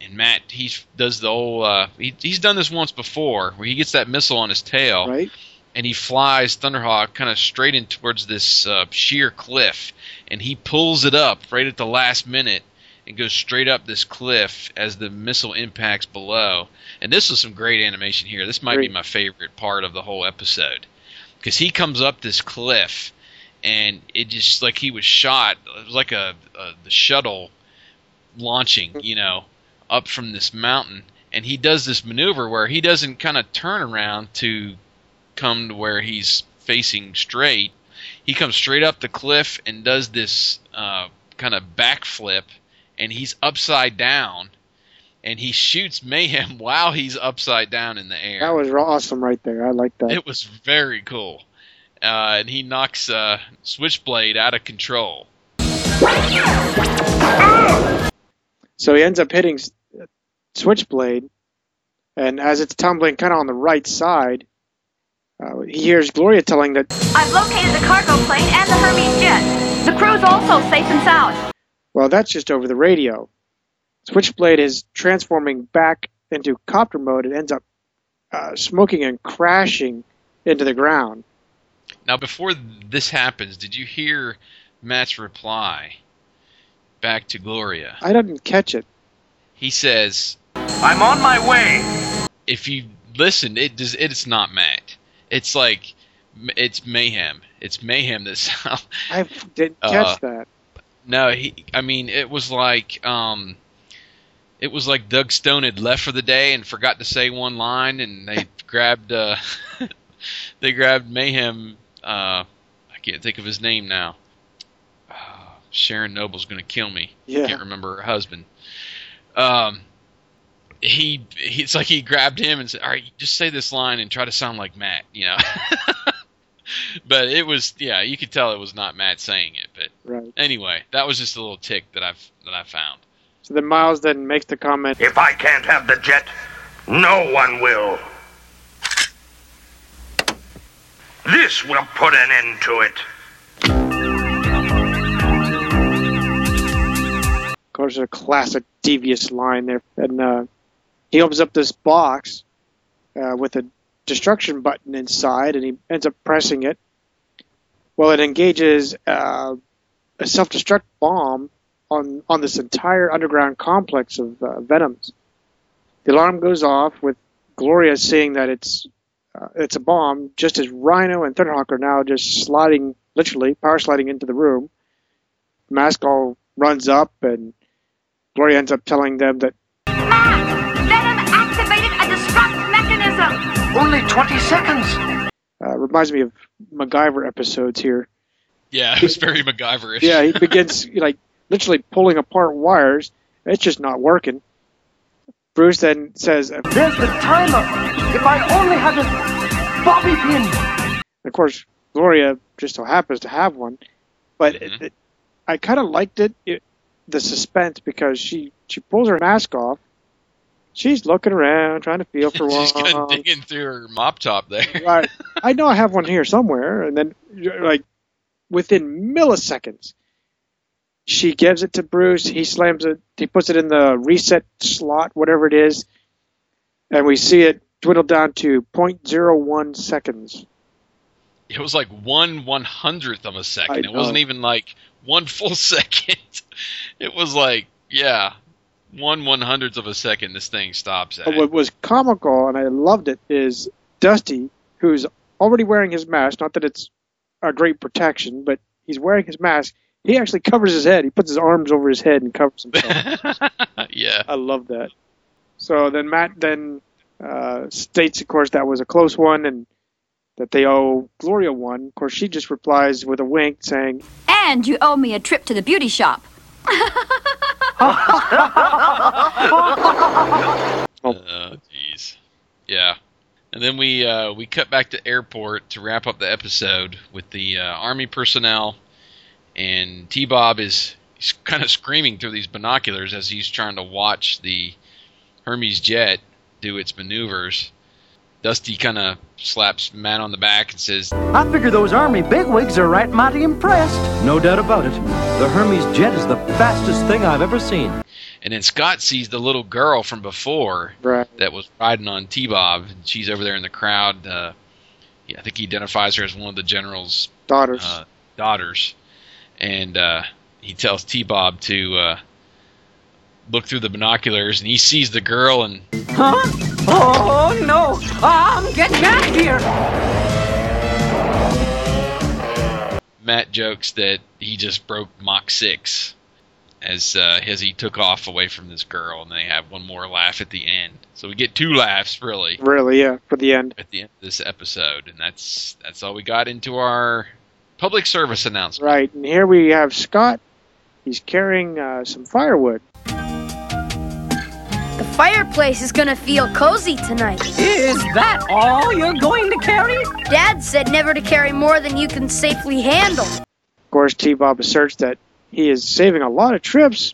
[SPEAKER 1] And Matt, he does the old. Uh, he, he's done this once before, where he gets that missile on his tail,
[SPEAKER 2] right?
[SPEAKER 1] and he flies Thunderhawk kind of straight in towards this uh, sheer cliff, and he pulls it up right at the last minute and goes straight up this cliff as the missile impacts below. And this was some great animation here. This might be my favorite part of the whole episode because he comes up this cliff and it just like he was shot. It was like a, a the shuttle launching, you know, up from this mountain, and he does this maneuver where he doesn't kind of turn around to come to where he's facing straight. He comes straight up the cliff and does this uh, kind of backflip, and he's upside down, and he shoots Mayhem [LAUGHS] while he's upside down in the air.
[SPEAKER 2] That was awesome right there. I like that.
[SPEAKER 1] It was very cool. Uh, and he knocks uh, Switchblade out of control.
[SPEAKER 2] So he ends up hitting Switchblade, and as it's tumbling kind of on the right side, uh, he hears Gloria telling that,
[SPEAKER 8] I've located the cargo plane and the Hermes jet. The crew's also safe and sound.
[SPEAKER 2] Well, that's just over the radio. Switchblade is transforming back into copter mode and ends up uh, smoking and crashing into the ground.
[SPEAKER 1] Now, before this happens, did you hear Matt's reply back to Gloria?
[SPEAKER 2] I didn't catch it.
[SPEAKER 1] He says,
[SPEAKER 10] I'm on my way.
[SPEAKER 1] if you listen, it does. It's not Matt. It's like it's mayhem. It's mayhem. That [LAUGHS] sound.
[SPEAKER 2] I didn't
[SPEAKER 1] Uh,
[SPEAKER 2] catch that.
[SPEAKER 1] No, he. I mean, it was like um, it was like Doug Stone had left for the day and forgot to say one line, and they [LAUGHS] grabbed uh, [LAUGHS] they grabbed mayhem. Uh, I can't think of his name now. Uh, Sharon Noble's gonna kill me.
[SPEAKER 2] Yeah.
[SPEAKER 1] Can't remember her husband. Um, he, he it's like he grabbed him and said, "All right, just say this line and try to sound like Matt," you know. [LAUGHS] [LAUGHS] but it was, yeah, you could tell it was not Matt saying it. But
[SPEAKER 2] Right.
[SPEAKER 1] anyway, that was just a little tick that I've that I found.
[SPEAKER 2] So then Miles then makes the comment,
[SPEAKER 12] If I can't have the jet, no one will. This will put an end to it.
[SPEAKER 2] of course, a classic devious line there. And uh, he opens up this box uh, with a destruction button inside, and he ends up pressing it. Well, it engages uh, a self-destruct bomb on on this entire underground complex of uh, Venoms. The alarm goes off with Gloria seeing that it's uh, it's a bomb, just as Rhino and Thunderhawk are now just sliding, literally power sliding into the room. Mask all runs up, and Gloria ends up telling them that
[SPEAKER 10] Only 20 seconds.
[SPEAKER 2] uh, reminds me of MacGyver episodes here.
[SPEAKER 1] Yeah, it was very MacGyverish.
[SPEAKER 2] Yeah, he begins like literally pulling apart wires. It's just not working. Bruce then says,
[SPEAKER 4] There's the timer. If I only had a bobby pin.
[SPEAKER 2] of course, Gloria just so happens to have one, but it, it, I kind of liked it, it, the suspense because she she pulls her mask off. She's looking around, trying to feel [LAUGHS] for one.
[SPEAKER 1] She's kind of digging through her mop top there.
[SPEAKER 2] right. [LAUGHS] I know I have one here somewhere, and then like within milliseconds, she gives it to Bruce. He slams it. He puts it in the reset slot, whatever it is, and we see it dwindle down to 0.01 seconds.
[SPEAKER 1] It was like one one hundredth of a second. It wasn't even like one full [LAUGHS] second. It was like yeah, one one hundredth of a second. This thing stops at.
[SPEAKER 2] But what was comical, and I loved it, is Dusty, who's already wearing his mask. Not that it's a great protection, but he's wearing his mask. He actually covers his head. He puts his arms over his head and covers himself. [LAUGHS]
[SPEAKER 1] yeah.
[SPEAKER 2] I love that. So then Matt then uh, states, of course, that was a close one and that they owe Gloria one. Of course, she just replies with a wink saying,
[SPEAKER 14] And you owe me a trip to the beauty shop. [LAUGHS] [LAUGHS]
[SPEAKER 1] Oh, jeez. Yeah. And then we uh, we cut back to airport to wrap up the episode with the uh, army personnel, and T Bob is he's kind of screaming through these binoculars as he's trying to watch the Hermes jet do its maneuvers. Dusty kind of slaps Matt on the back and says,
[SPEAKER 6] I figure those army bigwigs are right mighty impressed.
[SPEAKER 15] No doubt about it. The Hermes jet is the fastest thing I've ever seen.
[SPEAKER 1] and then Scott sees the little girl from before
[SPEAKER 2] right.
[SPEAKER 1] that was riding on T Bob, and she's over there in the crowd. Uh, yeah, I think he identifies her as one of the general's
[SPEAKER 2] daughters.
[SPEAKER 1] uh, daughters, and uh, he tells T Bob to uh, look through the binoculars, and he sees the girl, and
[SPEAKER 7] Huh? Oh, no. I'm getting out of here.
[SPEAKER 1] Matt jokes that he just broke Mach six as uh, as he took off away from this girl, and they have one more laugh at the end. So we get two laughs, really,
[SPEAKER 2] Really, yeah, for the end.
[SPEAKER 1] at the end of this episode, and that's that's all we got into our public service announcement.
[SPEAKER 2] Right, and here we have Scott. He's carrying uh, some firewood.
[SPEAKER 9] The fireplace is gonna feel cozy tonight.
[SPEAKER 7] Is that all you're going to carry?
[SPEAKER 9] Dad said never to carry more than you can safely handle.
[SPEAKER 2] Of course, T Bob asserts that he is saving a lot of trips,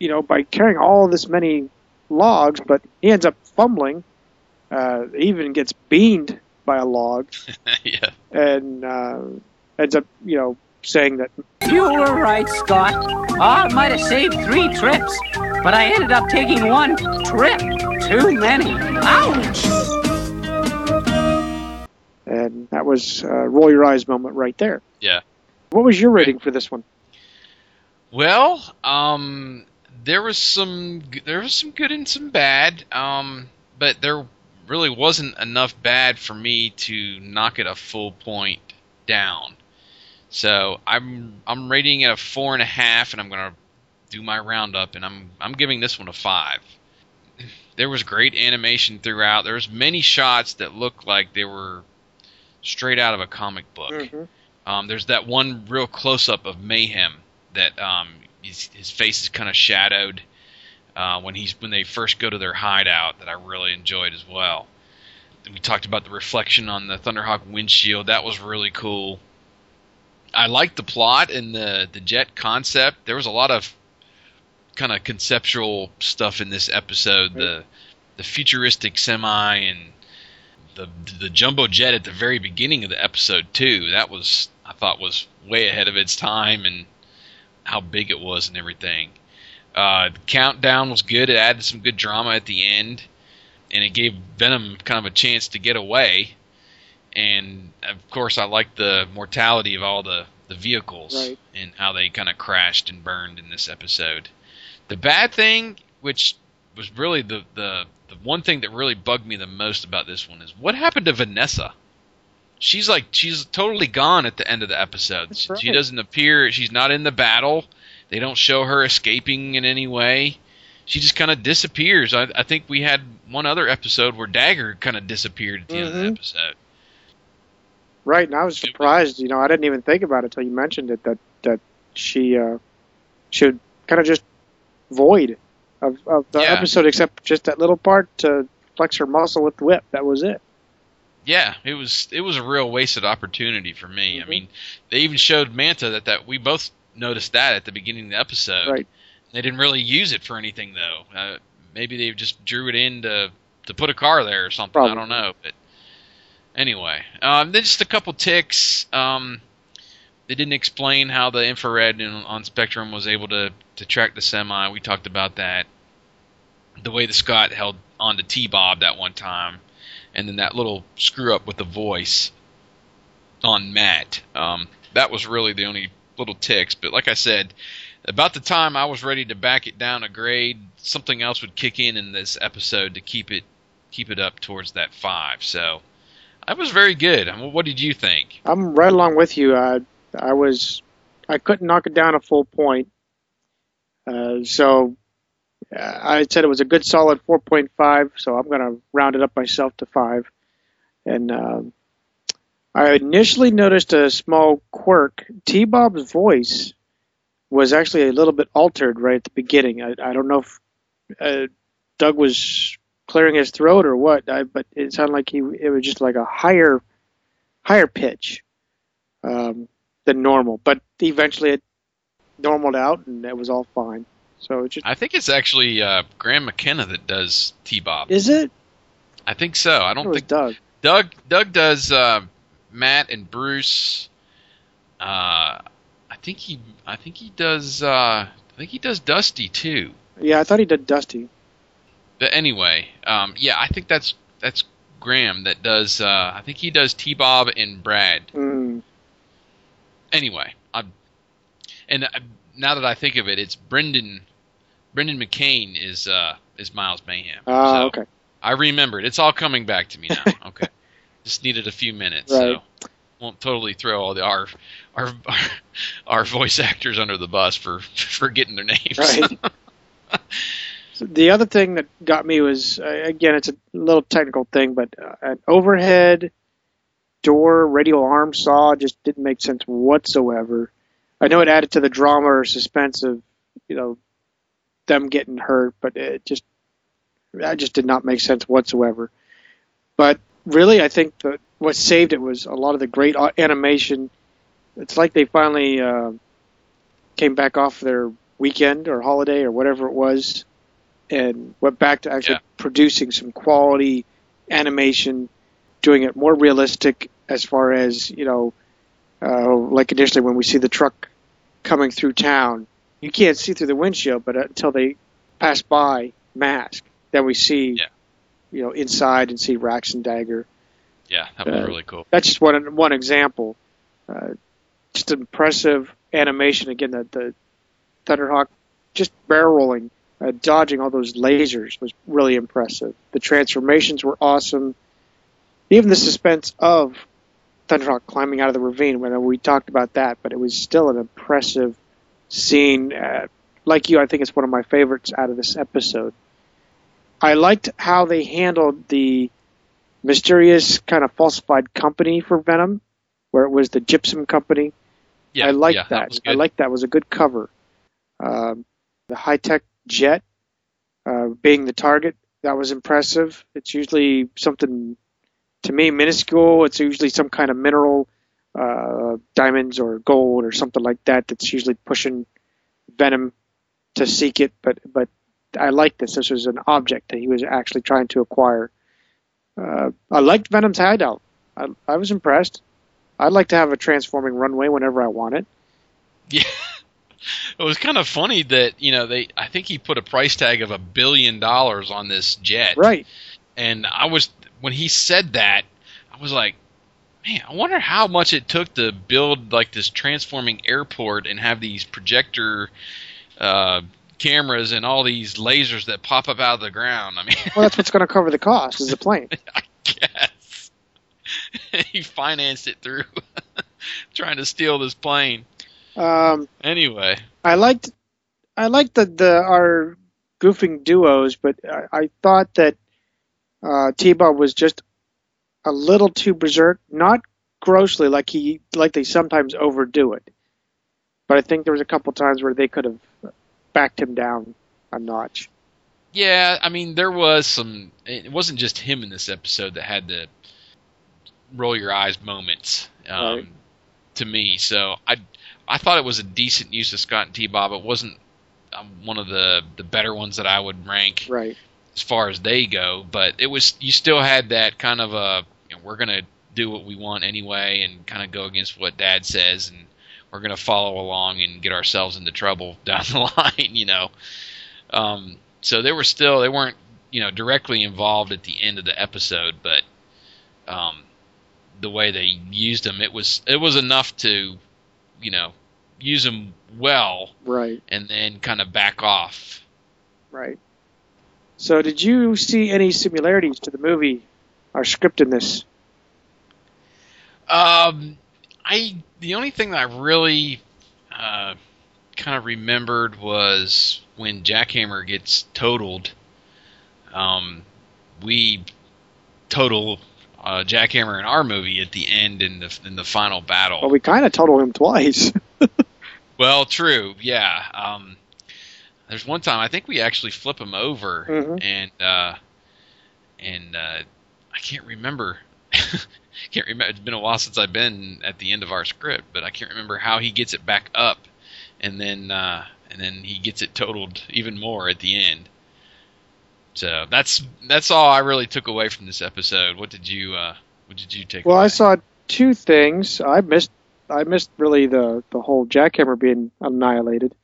[SPEAKER 2] you know, by carrying all this many logs, but he ends up fumbling. Uh, even gets beamed by a log, [LAUGHS]
[SPEAKER 1] yeah.
[SPEAKER 2] and uh, ends up, you know, saying that
[SPEAKER 7] You were right, Scott. I might have saved three trips, but I ended up taking one trip too many. Ouch!
[SPEAKER 2] and that was uh, roll your eyes moment right there.
[SPEAKER 1] Yeah.
[SPEAKER 2] What was your rating for this one?
[SPEAKER 1] Well, um, there was some there was some good and some bad, um, but there really wasn't enough bad for me to knock it a full point down. So I'm I'm rating it a four and a half, and I'm gonna do my roundup, and I'm I'm giving this one a five. There was great animation throughout. There was many shots that looked like they were straight out of a comic book. Um, there's that one real close up of Mayhem that um, his, his face is kind of shadowed uh, when he's when they first go to their hideout that I really enjoyed as well. We talked about the reflection on the Thunderhawk windshield. That was really cool. I liked the plot and the the jet concept. There was a lot of kind of conceptual stuff in this episode. The the futuristic semi and the the jumbo jet at the very beginning of the episode too. That was I thought was way ahead of its time and how big it was and everything. Uh, the countdown was good. It added some good drama at the end, and it gave Venom kind of a chance to get away. And of course, I liked the mortality of all the the vehicles
[SPEAKER 2] Right.
[SPEAKER 1] and how they kind of crashed and burned in this episode. The bad thing, which was really the, the the one thing that really bugged me the most about this one is what happened to Vanessa. She's like she's totally gone at the end of the episode. She, she
[SPEAKER 2] right.
[SPEAKER 1] doesn't appear. She's not in the battle. They don't show her escaping in any way. She just kind of disappears. I, I think we had one other episode where Dagger kind of disappeared at the end of the
[SPEAKER 2] Mhm.
[SPEAKER 1] episode.
[SPEAKER 2] Right, and I was surprised. You know, I didn't even think about it until you mentioned it. That that she uh, should kind of just void of, of the
[SPEAKER 1] Yeah.
[SPEAKER 2] episode, except just that little part to flex her muscle with the whip. That was it.
[SPEAKER 1] Yeah, it was it was a real wasted opportunity for me. I mean, they even showed Manta that that we both noticed that at the beginning of the episode.
[SPEAKER 2] Right.
[SPEAKER 1] They didn't really use it for anything though. Uh, maybe they just drew it in to to put a car there or something. I don't know, but anyway, um, then just a couple ticks. Um, they didn't explain how the infrared in, on Spectrum was able to to track the semi. We talked about that. The way the Scott held on to T Bob that one time, and then that little screw up with the voice on Matt. Um, that was really the only little ticks. But like I said, about the time I was ready to back it down a grade, something else would kick in in this episode to keep it keep it up towards that five. So that was very good. What did you think?
[SPEAKER 2] I'm right along with you. Uh, I was, I couldn't knock it down a full point. Uh, so uh, I said it was a good solid 4.5. So I'm going to round it up myself to five. And um, I initially noticed a small quirk. T Bob's voice was actually a little bit altered right at the beginning. I, I don't know if uh, Doug was clearing his throat or what, I, but it sounded like he it was just like a higher higher pitch um, than normal. But eventually it normaled out and it was all fine. So it just
[SPEAKER 1] I think it's actually uh, Graeme McKenna that does T Bob.
[SPEAKER 2] is it?
[SPEAKER 1] I think so. I don't
[SPEAKER 2] was
[SPEAKER 1] think
[SPEAKER 2] Doug.
[SPEAKER 1] Doug Doug does uh, Matt and Bruce. Uh, I think he I think he does uh, I think he does Dusty too.
[SPEAKER 2] Yeah, I thought he did Dusty.
[SPEAKER 1] But anyway, um, yeah, I think that's that's Graeme that does. Uh, I think he does T Bob and Brad.
[SPEAKER 2] Mm.
[SPEAKER 1] Anyway, I'm, and uh, now that I think of it, it's Brendan. Brendan McKane is uh, is Miles Mayhem.
[SPEAKER 2] Ah,
[SPEAKER 1] So
[SPEAKER 2] okay.
[SPEAKER 1] I remembered. It's all coming back to me now. [LAUGHS] Okay, just needed a few minutes.
[SPEAKER 2] Right.
[SPEAKER 1] So won't totally throw all the our our [LAUGHS] our voice actors under the bus for [LAUGHS] for getting their names.
[SPEAKER 2] Right. So the other thing that got me was uh, again, it's a little technical thing, but uh, an overhead door radial arm saw just didn't make sense whatsoever. I know it added to the drama or suspense of you know them getting hurt, but it just that just did not make sense whatsoever. But really, I think that what saved it was a lot of the great animation. It's like they finally uh, came back off their weekend or holiday or whatever it was, and went back to actually producing some quality animation, doing it more realistic as far as you know, uh, like initially when we see the truck coming through town, you can't see through the windshield, but until they pass by Mask, then we see, you know, inside and see Rax and Dagger.
[SPEAKER 1] Yeah, that was
[SPEAKER 2] Uh,
[SPEAKER 1] really cool.
[SPEAKER 2] That's just one one example. Uh, just impressive animation. Again, the, the Thunderhawk just barrel rolling, uh, dodging all those lasers was really impressive. The transformations were awesome. Even the suspense of Thunderhawk climbing out of the ravine. When we talked about that, but it was still an impressive scene. Uh, like you, I think it's one of my favorites out of this episode. I liked how they handled the mysterious kind of falsified company for Venom, where it was the Gypsum Company.
[SPEAKER 1] Yeah,
[SPEAKER 2] I liked
[SPEAKER 1] yeah, that
[SPEAKER 2] that. I liked that was a good cover. Um, the high tech jet uh, being the target that was impressive. It's usually something to me minuscule. It's usually some kind of mineral, uh, diamonds or gold or something like that. That's usually pushing Venom to seek it. But but I like this. This was an object that he was actually trying to acquire. Uh, I liked Venom's hideout. I, I was impressed. I'd like to have a transforming runway whenever I want it.
[SPEAKER 1] Yeah. [LAUGHS] It was kind of funny that, you know, they I think he put a price tag of a billion dollars on this jet.
[SPEAKER 2] Right.
[SPEAKER 1] And I was when he said that, I was like, man, I wonder how much it took to build like this transforming airport and have these projector uh, cameras and all these lasers that pop up out of the ground. I mean,
[SPEAKER 2] Well, that's what's going to cover the cost is the [LAUGHS] plane.
[SPEAKER 1] I guess [LAUGHS] he financed it through [LAUGHS] trying to steal this plane.
[SPEAKER 2] Um,
[SPEAKER 1] Anyway,
[SPEAKER 2] I liked I liked the, the our goofing duos, but I, I thought that uh, T-Bob was just a little too berserk. Not grossly like he like they sometimes overdo it, but I think there was a couple times where they could have backed him down a notch.
[SPEAKER 1] Yeah, I mean there was some. It wasn't just him in this episode that had the roll your eyes moments um,
[SPEAKER 2] Right.
[SPEAKER 1] to me. So I I thought it was a decent use of Scott and T Bob. It wasn't um, one of the the better ones that I would rank
[SPEAKER 2] Right.
[SPEAKER 1] As far as they go. But it was you still had that kind of a you know, we're gonna do what we want anyway and kind of go against what Dad says and we're gonna follow along and get ourselves into trouble [LAUGHS] down the line. You know. Um, so they were still they weren't you know directly involved at the end of the episode, but um, the way they used them, it was it was enough to you know use them well
[SPEAKER 2] Right.
[SPEAKER 1] and then kind of back off.
[SPEAKER 2] Right. So, did you see any similarities to the movie, our script in this?
[SPEAKER 1] Um, I the only thing that I really uh, kind of remembered was when Jackhammer gets totaled. Um, we total uh, Jackhammer in our movie at the end in the in the final battle.
[SPEAKER 2] Well, we kind of total him twice. [LAUGHS]
[SPEAKER 1] Well, true, yeah. Um, there's one time I think we actually flip him over,
[SPEAKER 2] Mhm.
[SPEAKER 1] and uh, and uh, I can't remember. [LAUGHS] can't remember. It's been a while since I've been at the end of our script, but I can't remember how he gets it back up, and then uh, and then he gets it totaled even more at the end. So that's that's all I really took away from this episode. What did you uh, what did you take?
[SPEAKER 2] Well, I saw two things. I missed. I missed really the the whole jackhammer being annihilated.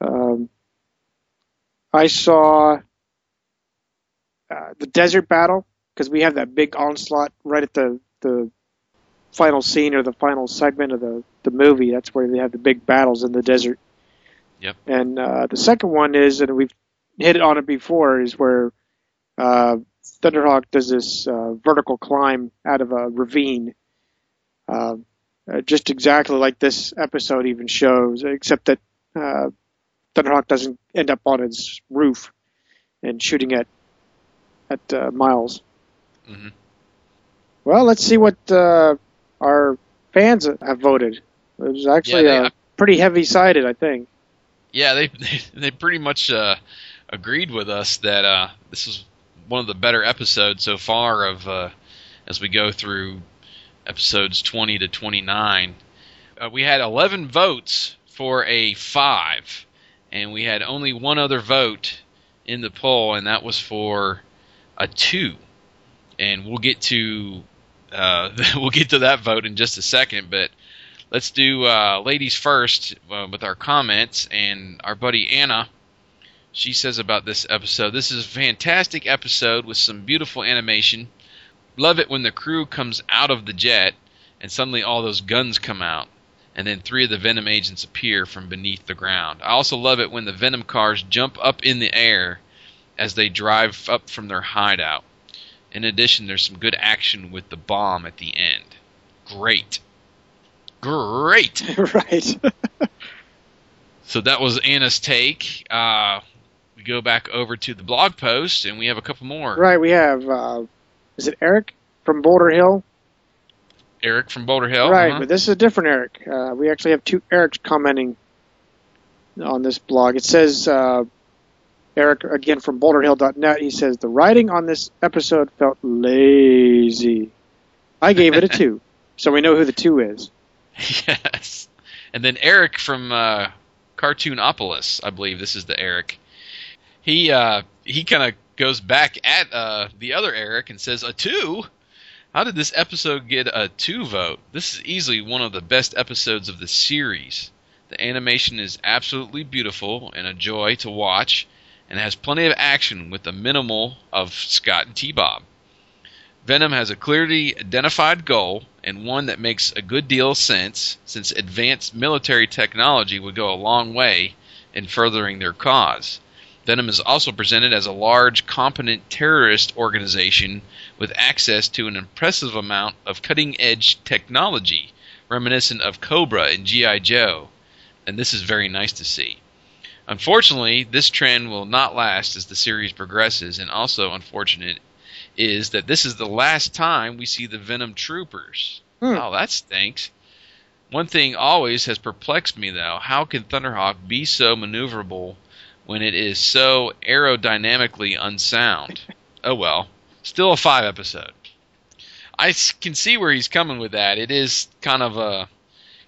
[SPEAKER 2] Um, I saw uh, the desert battle because we have that big onslaught right at the the final scene or the final segment of the the movie. That's where they have the big battles in the desert.
[SPEAKER 1] Yep.
[SPEAKER 2] And uh, the second one is, and we've hit on it before, is where uh, Thunderhawk does this uh, vertical climb out of a ravine, Um, uh, just exactly like this episode even shows, except that uh, Thunderhawk doesn't end up on his roof and shooting at at uh, Miles.
[SPEAKER 1] Mm-hmm.
[SPEAKER 2] Well, let's see what uh, our fans have voted. It was actually
[SPEAKER 1] Yeah, they-
[SPEAKER 2] uh, pretty heavy sided, I think.
[SPEAKER 1] Yeah, they they, they pretty much uh, agreed with us that uh, this is one of the better episodes so far of uh, as we go through episodes 20 to 29. Uh, we had 11 votes for a 5 and we had only one other vote in the poll and that was for a 2. And we'll get to uh, [LAUGHS] we'll get to that vote in just a second, but let's do uh, ladies first uh, with our comments. And our buddy Anna, she says about this episode this is a fantastic episode with some beautiful animation. Love it when the crew comes out of the jet and suddenly all those guns come out. And then three of the Venom agents appear from beneath the ground. I also love it when the Venom cars jump up in the air as they drive up from their hideout. In addition, there's some good action with the bomb at the end. Great. Great. [LAUGHS]
[SPEAKER 2] right. [LAUGHS]
[SPEAKER 1] So that was Anna's take. Uh, we go back over to the blog post, and we have a couple more.
[SPEAKER 2] Right, we have, uh, is it Eric from Boulder Hill?
[SPEAKER 1] Eric from Boulder Hill.
[SPEAKER 2] right,
[SPEAKER 1] uh-huh.
[SPEAKER 2] but this is a different Eric. Uh, we actually have two Erics commenting on this blog. It says, uh, Eric, again from boulderhill.net, he says, The writing on this episode felt lazy. I gave it a two. [LAUGHS] So we know who the two is.
[SPEAKER 1] yes. And then Eric from uh, Cartoonopolis, I believe this is the Eric. He uh, he kind of goes back at uh, the other Eric and says a two. How did this episode get a two vote? This is easily one of the best episodes of the series. The animation is absolutely beautiful and a joy to watch, and has plenty of action with a minimal of Scott and T-Bob. Venom has a clearly identified goal and one that makes a good deal of sense since advanced military technology would go a long way in furthering their cause. Venom is also presented as a large, competent terrorist organization with access to an impressive amount of cutting edge technology, reminiscent of Cobra and G.I. Joe, and this is very nice to see. Unfortunately, this trend will not last as the series progresses, and also unfortunate is that this is the last time we see the Venom Troopers. Hmm. Oh, that stinks. One thing always has perplexed me, though. How can Thunderhawk be so maneuverable when it is so aerodynamically unsound? [LAUGHS] oh well. Still a five episode. I can see where he's coming with that. It is kind of a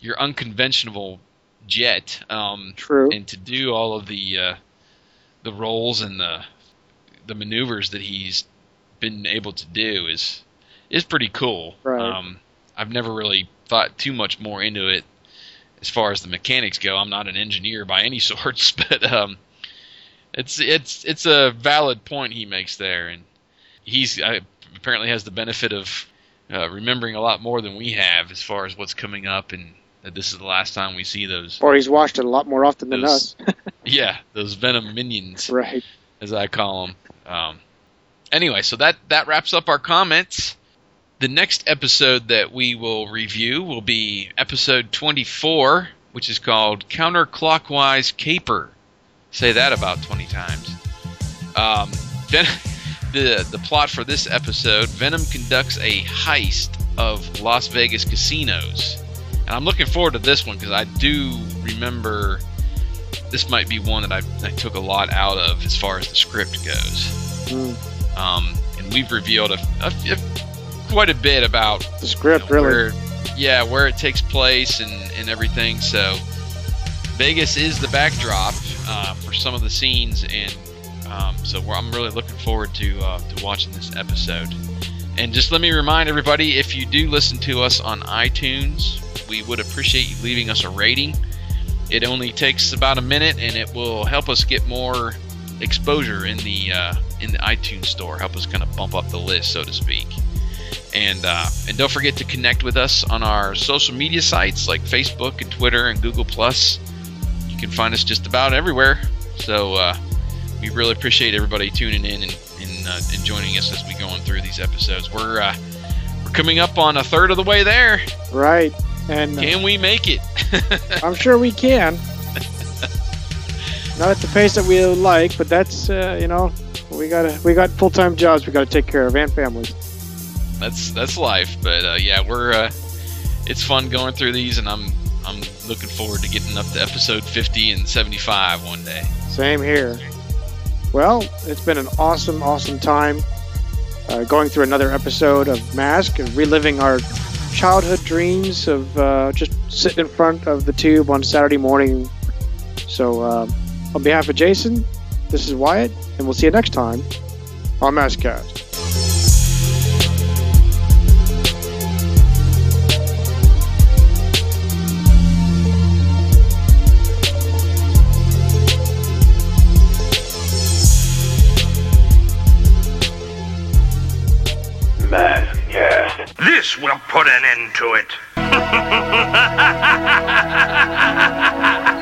[SPEAKER 1] your unconventional jet. Um,
[SPEAKER 2] True.
[SPEAKER 1] And to do all of the uh, the rolls and the the maneuvers that he's been able to do is is pretty cool.
[SPEAKER 2] Right.
[SPEAKER 1] Um, I've never really thought too much more into it as far as the mechanics go. I'm not an engineer by any [LAUGHS] sorts, but um, it's it's it's a valid point he makes there, and he's uh, apparently has the benefit of uh, remembering a lot more than we have as far as what's coming up, and that this is the last time we see those.
[SPEAKER 2] Or he's watched it a lot more often than us. [LAUGHS]
[SPEAKER 1] yeah, those Venom minions,
[SPEAKER 2] right.
[SPEAKER 1] as I call them. Um, anyway, so that that wraps up our comments. The next episode that we will review will be episode 24, which is called Counterclockwise Caper. Say that about 20 times. Um, [LAUGHS] then the the plot for this episode: Venom conducts a heist of Las Vegas casinos, and I'm looking forward to this one because I do remember this might be one that I, I took a lot out of as far as the script goes.
[SPEAKER 2] Mm.
[SPEAKER 1] Um, and we've revealed a, a, a- quite a bit about
[SPEAKER 2] The script,
[SPEAKER 1] you know,
[SPEAKER 2] really.
[SPEAKER 1] where, yeah, where it takes place and, and everything. So Vegas is the backdrop uh, for some of the scenes, and um, so I'm really looking forward to uh, to watching this episode. And just let me remind everybody, if you do listen to us on iTunes, we would appreciate you leaving us a rating. It only takes about a minute, and it will help us get more exposure in the uh, in the iTunes store. Help us kind of bump up the list, so to speak. And uh, and don't forget to connect with us on our social media sites like Facebook and Twitter and Google Plus. You can find us just about everywhere. So uh, we really appreciate everybody tuning in and and, uh, and joining us as we go on through these episodes. We're uh, we're coming up on a third of the way there.
[SPEAKER 2] Right. And uh,
[SPEAKER 1] Can we make it? [LAUGHS]
[SPEAKER 2] I'm sure we can. Not at the pace that we like, but that's uh, you know we got we got full time jobs we got to take care of and families.
[SPEAKER 1] that's that's life. But uh, yeah, we're uh, it's fun going through these, and I'm I'm looking forward to getting up to episode 50 and 75 one day.
[SPEAKER 2] Same here. Well, it's been an awesome, awesome time uh, going through another episode of Mask and reliving our childhood dreams of uh, just sitting in front of the tube on Saturday morning. So, uh, on behalf of Jason, this is Wyatt, and we'll see you next time on
[SPEAKER 12] MASKast. This will put an end to it. [LAUGHS]